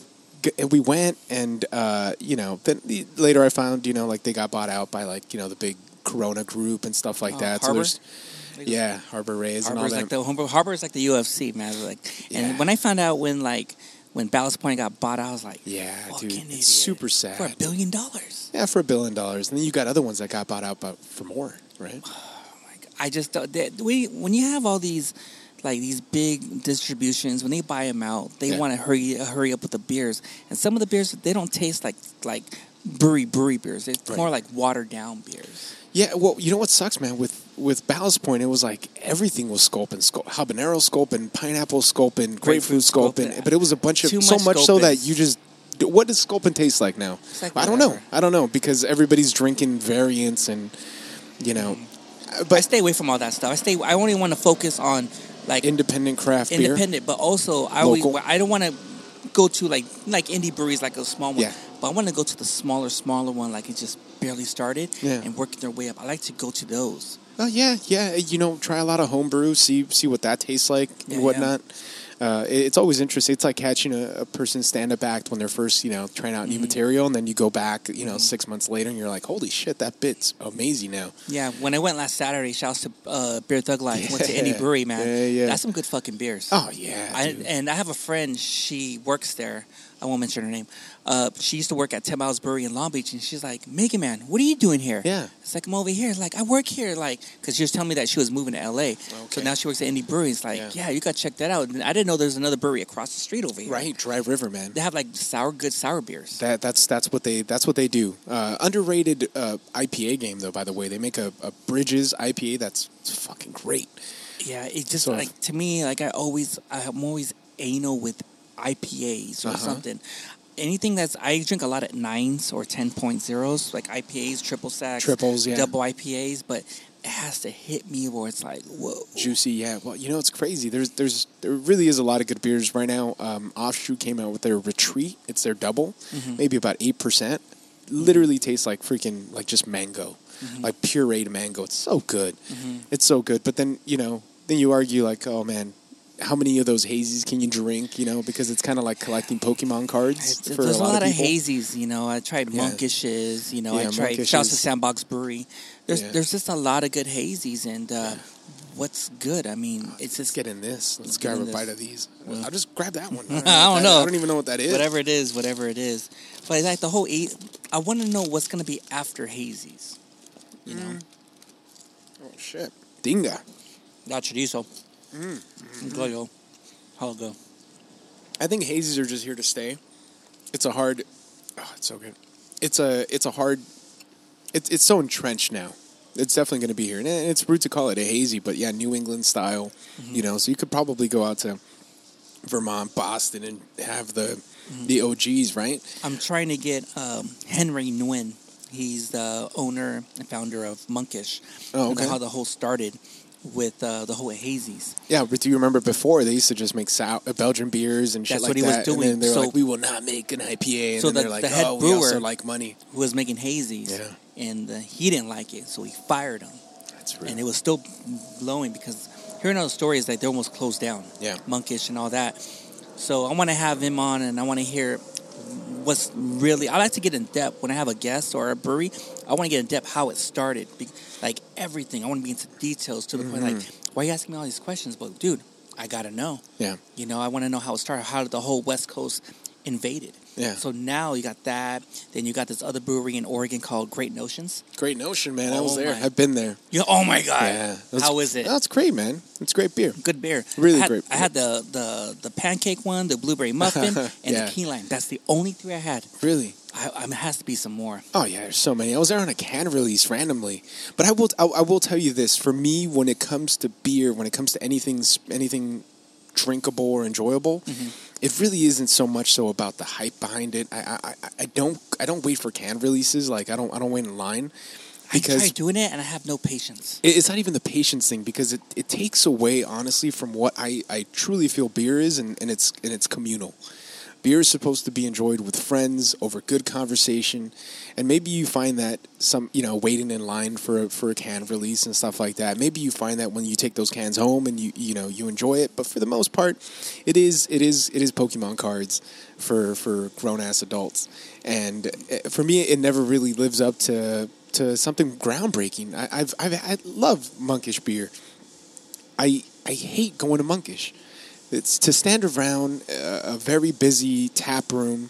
and we went, and uh, you know, then the- later I found, you know, like they got bought out by like you know the big Corona group and stuff like
Oh,
that.
Harbor?
So there's yeah, Harbor Rays and all
Harbor's
that.
like the Harbor, Harbor's like the UFC, man. Like,
Yeah.
and when I found out when like when Ballast Point got bought, I was like,
yeah, dude,
idiot.
it's super sad.
for a billion dollars.
yeah, for a billion dollars, and then you got other ones that got bought out, but for more, right?
Oh like, I just don't. They, we when you have all these like these big distributions when they buy them out, they
Yeah.
want to hurry hurry up with the beers, and some of the beers they don't taste like like brewery brewery beers. It's
Right.
more like watered down beers.
Yeah, well, you know what sucks, man? With with Ballast Point, it was like everything was sculpin, sculp, habanero sculpin, pineapple sculpin, grapefruit sculpin,
sculpin.
but it was a bunch of
Too
so
much
much so that you just. What does sculpin taste like now?
Like
I don't know. I don't know because everybody's drinking variants, and you know, mm.
uh, I
but
stay away from all that stuff. I stay. I only want to focus on like
independent craft beer.
independent, but also I always, I don't want to go to like like indie breweries like a small one.
Yeah.
But I want to go to the smaller, smaller one like it just barely started
Yeah.
and working their way up. I like to go to those.
Oh yeah, yeah. You know, try a lot of homebrew, see see what that tastes like
Yeah,
and whatnot. Uh, it- it's always interesting. It's like catching a, a person stand up act when they're first, you know, trying out new
Mm-hmm.
material, and then you go back, you know, six months later, and you're like, "Holy shit, that bit's amazing now."
Yeah, when I went last Saturday, shouts to uh, Beer Thug Life. Went to
Yeah.
Indie Brewery, man.
Yeah, yeah.
That's some good fucking beers.
Oh yeah,
I, and I have a friend. She works there. I won't mention her name. Uh, she used to work at Ten Miles Brewery in Long Beach, and she's like, "Mega Man, what are you doing here?"
Yeah.
it's like I'm over here. Like I work here, like because she was telling me that she was moving to LA. So now she works at Indie Brewery. It's like,
Yeah.
yeah, you got to check that out. And I didn't know there's another brewery across the street over here.
right, Dry River, man.
They have like sour, good sour beers.
That that's that's what they that's what they do. Uh, underrated uh, IPA game though. By the way, they make a, a Bridges IPA that's fucking great.
Yeah, it just
So-
like to me, like I always, I'm always anal with IPAs or
Uh-huh.
something. Anything that's I drink a lot at nines or ten point zeros, like IPAs, triple sacks,
Triples, yeah.
double IPAs, but it has to hit me where it's like, whoa,
Juicy, yeah. Well, you know it's crazy. There's there's there really is a lot of good beers right now. Um, Offshoot came out with their Retreat. It's their double,
Mm-hmm.
maybe about eight percent. Literally tastes like freaking like just mango,
Mm-hmm.
like pureed mango. It's so good. It's so good. But then you know then you argue like, oh man. How many of those hazies can you drink? You know, because it's kind of like collecting Pokemon cards
It's-
for
there's
a lot,
of,
people.
hazies. You know, I tried
Yeah.
Monkishes. You know,
Yeah,
I tried
Monkishes.
shouts to Sandbox Brewery. There's
Yeah.
there's just a lot of good hazies, and uh, what's good? I mean, it's
Let's
just
get in this. Let's
Let's
grab a
this.
bite of these.
Yeah.
I'll just grab that one.
I don't know.
I don't even know what that is.
whatever it is, whatever it is. But like the whole eight, I want to know what's gonna be after hazies. You know,
Oh shit. Dinga.
that chorizo.
Mm.
Go yo, how it go?
I think hazies are just here to stay. It's a hard. Oh, it's so good. It's a. It's a hard. It's it's so entrenched now. It's definitely going to be here, and it's rude to call it a hazy, but yeah, New England style.
Mm-hmm.
You know, so you could probably go out to Vermont, Boston, and have the
Mm-hmm.
the OGs, right?
I'm trying to get um, Henry Nguyen. He's the owner and founder of Monkish.
Oh, okay.
how the whole started with uh, the whole hazies.
Yeah, but do you remember before they used to just make uh, Belgian beers and shit
That's
like
what he was
that, and
doing.
then they're
So-
like, "We will not make an IPA," and
So
then
the-
they're like,
the head
"Oh, we also
brewer-
like money."
Who was making hazies?
Yeah.
And uh, he didn't like it, so he fired him.
That's real.
and it was still blowing because hearing all the stories like they almost closed down.
Yeah.
Monkish and all that. So I want to have him on, and I want to hear what's really. I like to get in depth when I have a guest or a brewery. I want to get in depth how it started, be- like everything. I want to be into details to the point like, mm-hmm. why are you asking me all these questions? But dude, I gotta know.
yeah,
You know, I want to know how it started. How did the whole West Coast invaded?
Yeah.
So now you got that. Then you got this other brewery in Oregon called Great Notions.
great notion, man. I was
Oh
there.
my-
I've been there.
You oh my god!
Yeah,
How is it?
That's great, man. It's great beer.
good beer.
Really
I had,
great
I had the, the the pancake one, the blueberry muffin, and
Yeah.
the key lime. That's the only three I had.
Really.
I, I there has to be some more.
Oh yeah, there's so many. I was there on a can release randomly, but I will I, I will tell you this: for me, when it comes to beer, when it comes to anything anything drinkable or enjoyable,
Mm-hmm.
It really isn't so much so about the hype behind it. I, I I- don't I don't wait for can releases. Like I don't I don't wait in line because
I
because
doing it and I have no patience.
it's not even the patience thing because it, it takes away honestly from what I, I truly feel beer is and, and it's and it's communal. Beer is supposed to be enjoyed with friends over good conversation, and maybe you find that some you know waiting in line for a, for a can release and stuff like that. Maybe you find that when you take those cans home and you you know you enjoy it, but for the most part, it is it is it is Pokemon cards for for grown ass adults, and uh, for me, it never really lives up to to something groundbreaking. I, I've, I've I love monkish beer. I I hate going to monkish. It's to stand around a, a very busy tap room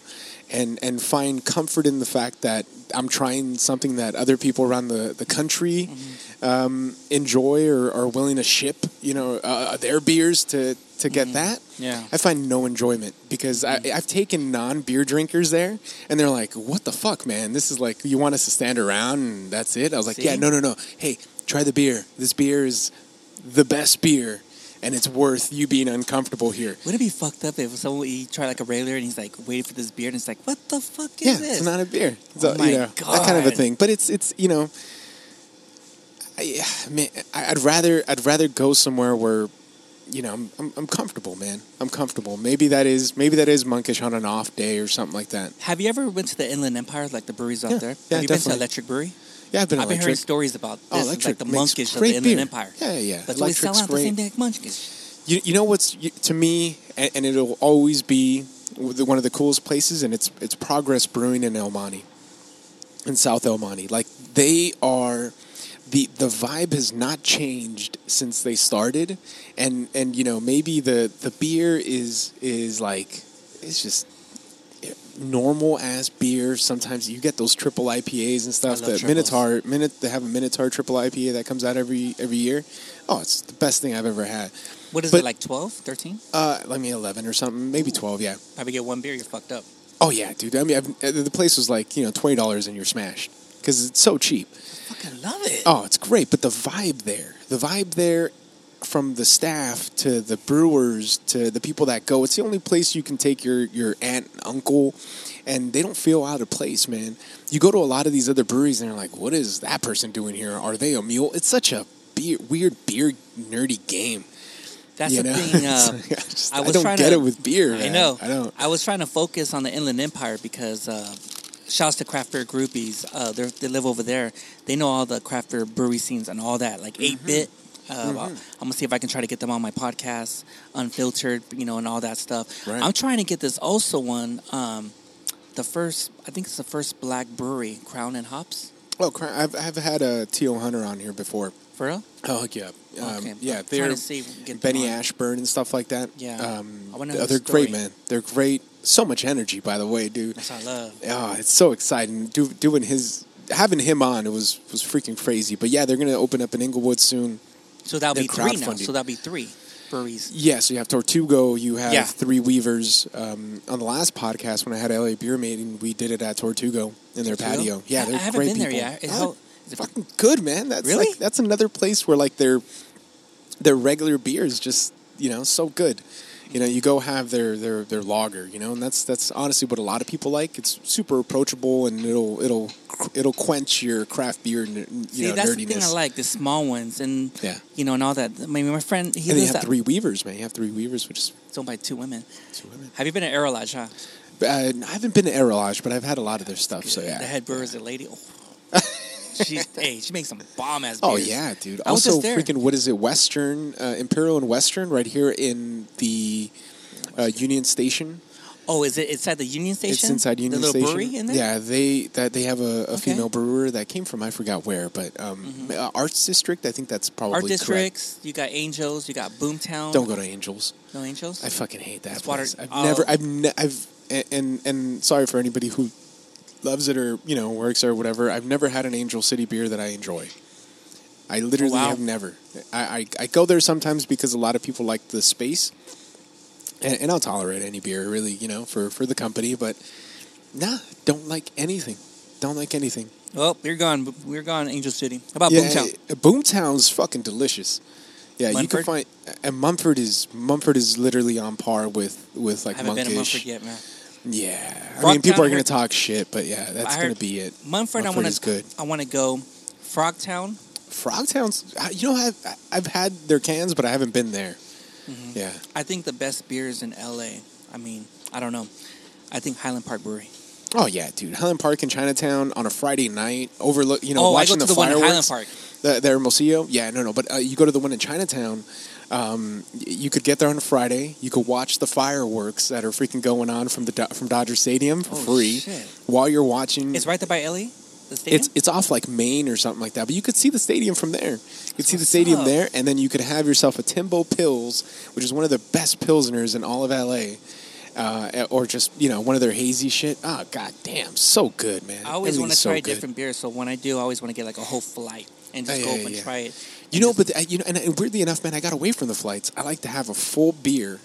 and and find comfort in the fact that I'm trying something that other people around the the country um, enjoy or are willing to ship. You know uh, their beers to to get that.
Yeah.
I find no enjoyment because I, I've taken non beer drinkers there, and they're like, "What the fuck, man? This is like you want us to stand around and that's it." I was like,
See?
"Yeah, no, no, no. Hey, try the beer. This beer is the best beer, and it's worth you being uncomfortable here."
Would it be fucked up if someone he tried like a regular and he's like waiting for this beer and it's like, what the fuck is
Yeah,
this?
it's not a beer.
Oh
So,
my
you know, that kind of a thing. But it's it's you know, I, man, I'd rather I'd rather go somewhere where, you know, I'm, I'm I'm comfortable, man. I'm comfortable. Maybe that is maybe that is monkish on an off day or something like that.
Have you ever been to the Inland Empire, like the breweries out
Yeah.
there?
Yeah,
Have you been to
definitely.
Electric Brewery?
Yeah, I've been
I've been hearing stories about oh, this.
Oh, electric
like the monkish of
great
the Inland
beer.
Empire.
Yeah, yeah, yeah.
But always sell
Electric's
out the same
great.
day like monkish.
You, you know what's you, to me, and, and it'll always be one of the coolest places, and it's it's Progress Brewing in El Monte, in South El Monte. Like they are, the the vibe has not changed since they started, and and you know maybe the the beer is is like it's just normal ass beer. Sometimes you get those triple IPAs and stuff.
I
The
triples.
Minotaur, Minute, they have a Minotaur triple IPA that comes out every every year. Oh, it's the best thing I've ever had.
What is
But-
it, like 12, 13?
Uh, let me eleven or something, maybe twelve. Yeah.
Probably get one beer, you're fucked up.
Oh yeah, dude. I mean, I've, uh, the place was like you know twenty dollars and you're smashed because it's so cheap.
fucking love it.
Oh, it's great, but the vibe there, the vibe there, from the staff to the brewers to the people that go, it's the only place you can take your your aunt and uncle, and they don't feel out of place, man. You go to a lot of these other breweries and they're like, "What is that person doing here? Are they a mule?" It's such a beer, weird beer nerdy game.
That's
you
the
know?
thing. Uh,
like, I, just,
I
I don't
trying
get
to-
it with beer.
I
man.
know.
I don't.
I was trying to focus on the Inland Empire because uh, shouts to craft beer groupies. Uh, they live over there. They know all the craft beer brewery scenes and all that, like 8 bit.
Mm-hmm.
Uh, I'm gonna see if I can try to get them on my podcast, unfiltered, you know, and all that stuff.
Right.
I'm trying to get this also one. Um, the first, I think it's the first black brewery, Crown and Hops.
Oh, I've I've had a Teo Hunter on here before.
For real?
Oh heck yeah, um,
Okay,
yeah. They're
to see if we can get Beny.
Ashburn and stuff like that.
Yeah.
um,
I wanna
they're
the
great, man. They're great. So much energy, by the way, dude.
That's what I love.
Oh, it's so exciting. Do, doing his having him on it was was freaking crazy. But yeah, they're gonna open up in Inglewood soon.
So that'll be three now. So that'll be three breweries.
Yeah, so you have Tortugo, you have
Yeah.
Three Weavers. Um, on the last podcast when I had LA Beer Meeting, we did it at Tortugo in their
Tortugo?
patio. Yeah,
I-
they're
I haven't
great
been there
people.
yet. Is
Oh,
how- is it-
fucking good, man. That's
Really?
like that's another place where like their their regular beer is just you know so good. You know, you go have their their their lager, you know, and that's that's honestly what a lot of people like. It's super approachable and it'll it'll it'll quench your craft beer you
See,
know
that's
nerdiness.
the thing I like, the small ones, and
Yeah.
you know, and all that. I mean, my friend, he
and you have three weavers, man. You have three weavers, which is
it's owned by two women.
two women.
Have you been to Arrow Lodge, huh?
Uh, I haven't been to Arrow Lodge, but I've had a lot of their stuff. So yeah.
The head brewer is a lady. Oh. she, hey, she makes some bomb ass.
Oh yeah, dude.
I
Also, freaking what is it? Western uh, Imperial and Western, right here in the uh, Union Station.
Oh, is it inside the Union Station?
It's inside Union
the
Station.
brewery in there.
Yeah, they that they have a, a
Okay. Mm-hmm.
female brewer that came from I forgot where, but um, uh, Arts District. I think that's probably
Art
correct.
districts. You got Angels. You got Boomtown.
Don't go to Angels.
No Angels.
I fucking hate that
It's water-
place. I've
oh.
never, I've, ne- I've, and, and and sorry for anybody who loves it or you know works or whatever. I've never had an Angel City beer that I enjoy. I literally
Oh, wow.
have never. I, I I go there sometimes because a lot of people like the space, and, and I'll tolerate any beer really, you know, for for the company. But nah, don't like anything. Don't like anything.
oh, you're gone. We're gone. Angel City. How about
yeah,
Boomtown?
uh, Boomtown's fucking delicious. Yeah, you can find and Mumford is Mumford is literally on par with with like
I haven't been to
monkish.
Mumford yet, man.
Yeah, I mean, people are gonna talk shit, but yeah, that's
I
gonna be it.
Mumford, I
Mumford
want
is
to.
good.
I want to go. Frogtown.
Frogtown's, uh, you know, I've I've had their cans, but I haven't been there.
Mm-hmm.
Yeah,
I think the best beers in LA. I mean, I don't know. I think Highland Park Brewery.
oh yeah, dude, Highland Park in Chinatown on a Friday night, overlook, you know,
oh,
watching the,
the, one in
fireworks.
Highland Park.
The, the Hermosillo, yeah, no, no, but uh, you go to the one in Chinatown. Um, you could get there on a Friday. You could watch the fireworks that are freaking going on from the from Dodger Stadium for
Oh,
free
shit.
while you're watching.
It's right there by LA. The.
It's it's off like Maine or something like that, but you could see the stadium from there. You could see the stadium
up.
there, and then you could have yourself a Timbo Pils, which is one of the best pilsners in all of LA, uh, or just you know one of their hazy shit. Oh god damn, so good, man.
I always want to
so
try
good.
different beers, so when I do, I always want to get like a whole flight and just go
yeah,
up and
yeah.
try it.
You know, but uh, you know, and, and weirdly enough, man, I got away from the flights. I like to have a full beer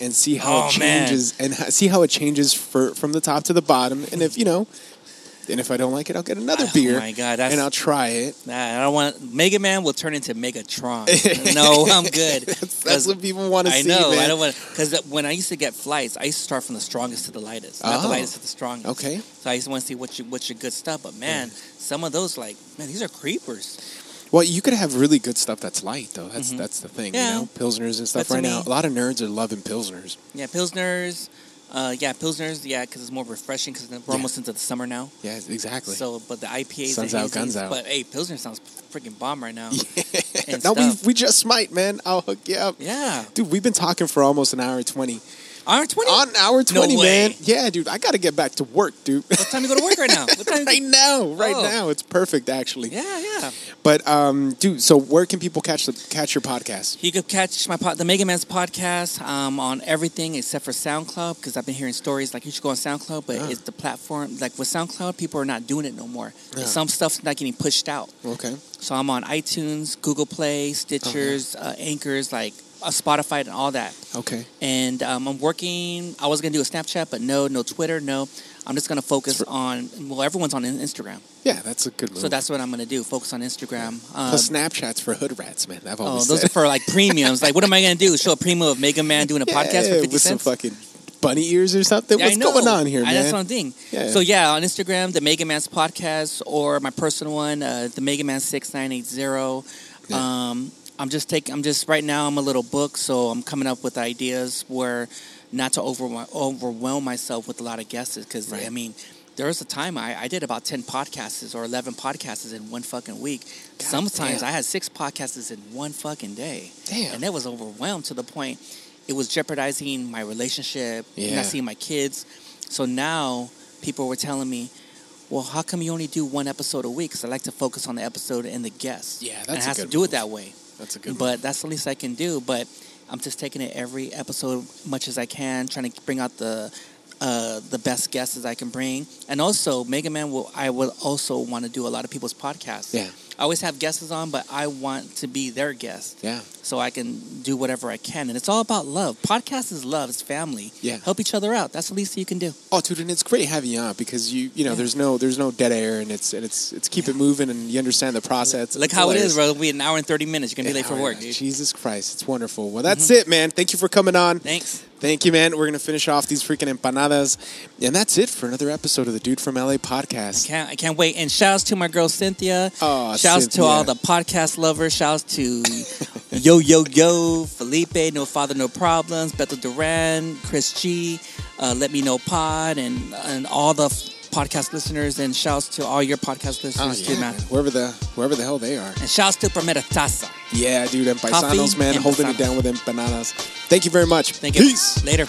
and see how
Oh,
it
man.
changes, and see how it changes for from the top to the bottom. And if you know, and if I don't like it, I'll get another beer.
Oh,
beer.
my God, that's-
and I'll try it.
Nah, I don't want Mega Man will turn into Megatron. no, I'm good.
That's, what people want to see.
I know.
man.
I don't want because when I used to get flights, I used to start from the strongest to the lightest, not the
Oh.
lightest to the strongest.
Okay.
So I used to want to see what you what's your good stuff. But man, some of those like man, these are creepers.
Well, you could have really good stuff that's light though. That's that's the thing.
Mm-hmm. Yeah.
You know, pilsners and stuff. Right now, a lot of nerds are loving pilsners.
Yeah, pilsners. Uh, yeah, pilsners. Yeah, because it's more refreshing. Because we're
Yeah.
almost into the summer now.
Yeah, exactly.
So, but the IPAs,
Sun's
the
out, guns out.
But hey, pilsner sounds freaking bomb right now. and
no, we we just might, man. I'll hook you up.
Yeah,
Dude, we've been talking for almost an hour twenty.
R twenty.
On hour
No
twenty, man. Yeah, dude. I got to get back to work, dude.
What time you go to work right now? What time?
right now, right
Oh.
now, it's perfect, actually.
Yeah, yeah.
But, um, dude, so where can people catch the catch your podcast?
You could catch my pod, the Mega Man's podcast um, on everything except for SoundCloud because I've been hearing stories like you should go on SoundCloud, but
Ah.
it's the platform. Like with SoundCloud, people are not doing it no more.
Yeah.
Some stuff's not getting pushed out.
Okay.
So I'm on iTunes, Google Play, Stitchers, uh, Anchors, like Spotify, and all that.
Okay.
And um, I'm working. I was gonna do a Snapchat, but no, no Twitter, no. I'm just gonna focus
For-
on. Well, everyone's on Instagram,
Yeah, that's a good move.
so that's what I'm gonna do. Focus on Instagram. Um,
Plus Snapchats for hood rats, man. I've always oh,
those
said.
are for like premiums. like, what am I gonna do? Show a premium of Mega Man doing a podcast for 50
with
cents?
some fucking bunny ears or something.
Yeah,
What's
I
going on here,
I,
man?
That's one thing.
Yeah.
So yeah, on Instagram, the Mega Man's podcast, or my personal one, uh, the Mega Man six nine eight zero.
Yeah.
Um, I'm just taking. I'm just right now. I'm a little book, so I'm coming up with ideas where not to overwhelm, overwhelm myself with a lot of guesses. Because
Right.
I mean, there was a time I, I did about ten podcasts or eleven podcasts in one fucking week.
God
Sometimes
damn.
I had six podcasts in one fucking day.
Damn.
And that was overwhelmed to the point it was jeopardizing my relationship,
Yeah.
not seeing my kids. So now people were telling me, well, how come you only do one episode a week? Because I like to focus on the episode and the guests.
Yeah,
and
that's
it
a
has
good
to do
move.
it that way.
That's a good
But that's the least I can do. But I'm just taking it every episode much as I can, trying to bring out the uh, the best guests as I can bring. And also, Mega Man will I will also want to do a lot of people's podcasts.
Yeah.
I always have guests on, but I want to be their guest
Yeah.
so I can do whatever I can. And it's all about love. Podcast is love, it's family.
Yeah.
Help each other out. That's the least you can do.
Oh, dude, and it's great having you on because you, you know,
Yeah.
there's no, there's no dead air, and it's, and it's, it's keep it moving, and you understand the process.
Look how it is, bro. It'll be an hour and 30 minutes. You're going to be late
Yeah,
for
oh,
work, dude.
Jesus Christ, it's wonderful. Well, that's it, man. Thank you for coming on.
Thanks.
Thank you, man. We're gonna finish off these freaking empanadas, and that's it for another episode of the Dude from LA podcast.
Can't, I can't wait. And shouts to my girl Cynthia.
Oh,
shouts
Cynthia.
to all the podcast lovers. Shouts to Yo Yo Yo, Felipe, No Father No Problems, Bethel Duran, Chris G, uh, Let Me Know Pod, and and all the podcast listeners. And shouts to all your podcast
Oh
listeners ah, too,
yeah,
man.
man. wherever the wherever the hell they are.
And shouts to Primera Taza.
Yeah, dude, and
Coffee
paisanos, man, holding it down with empanadas. Thank you very much.
Thank you.
Peace.
Later.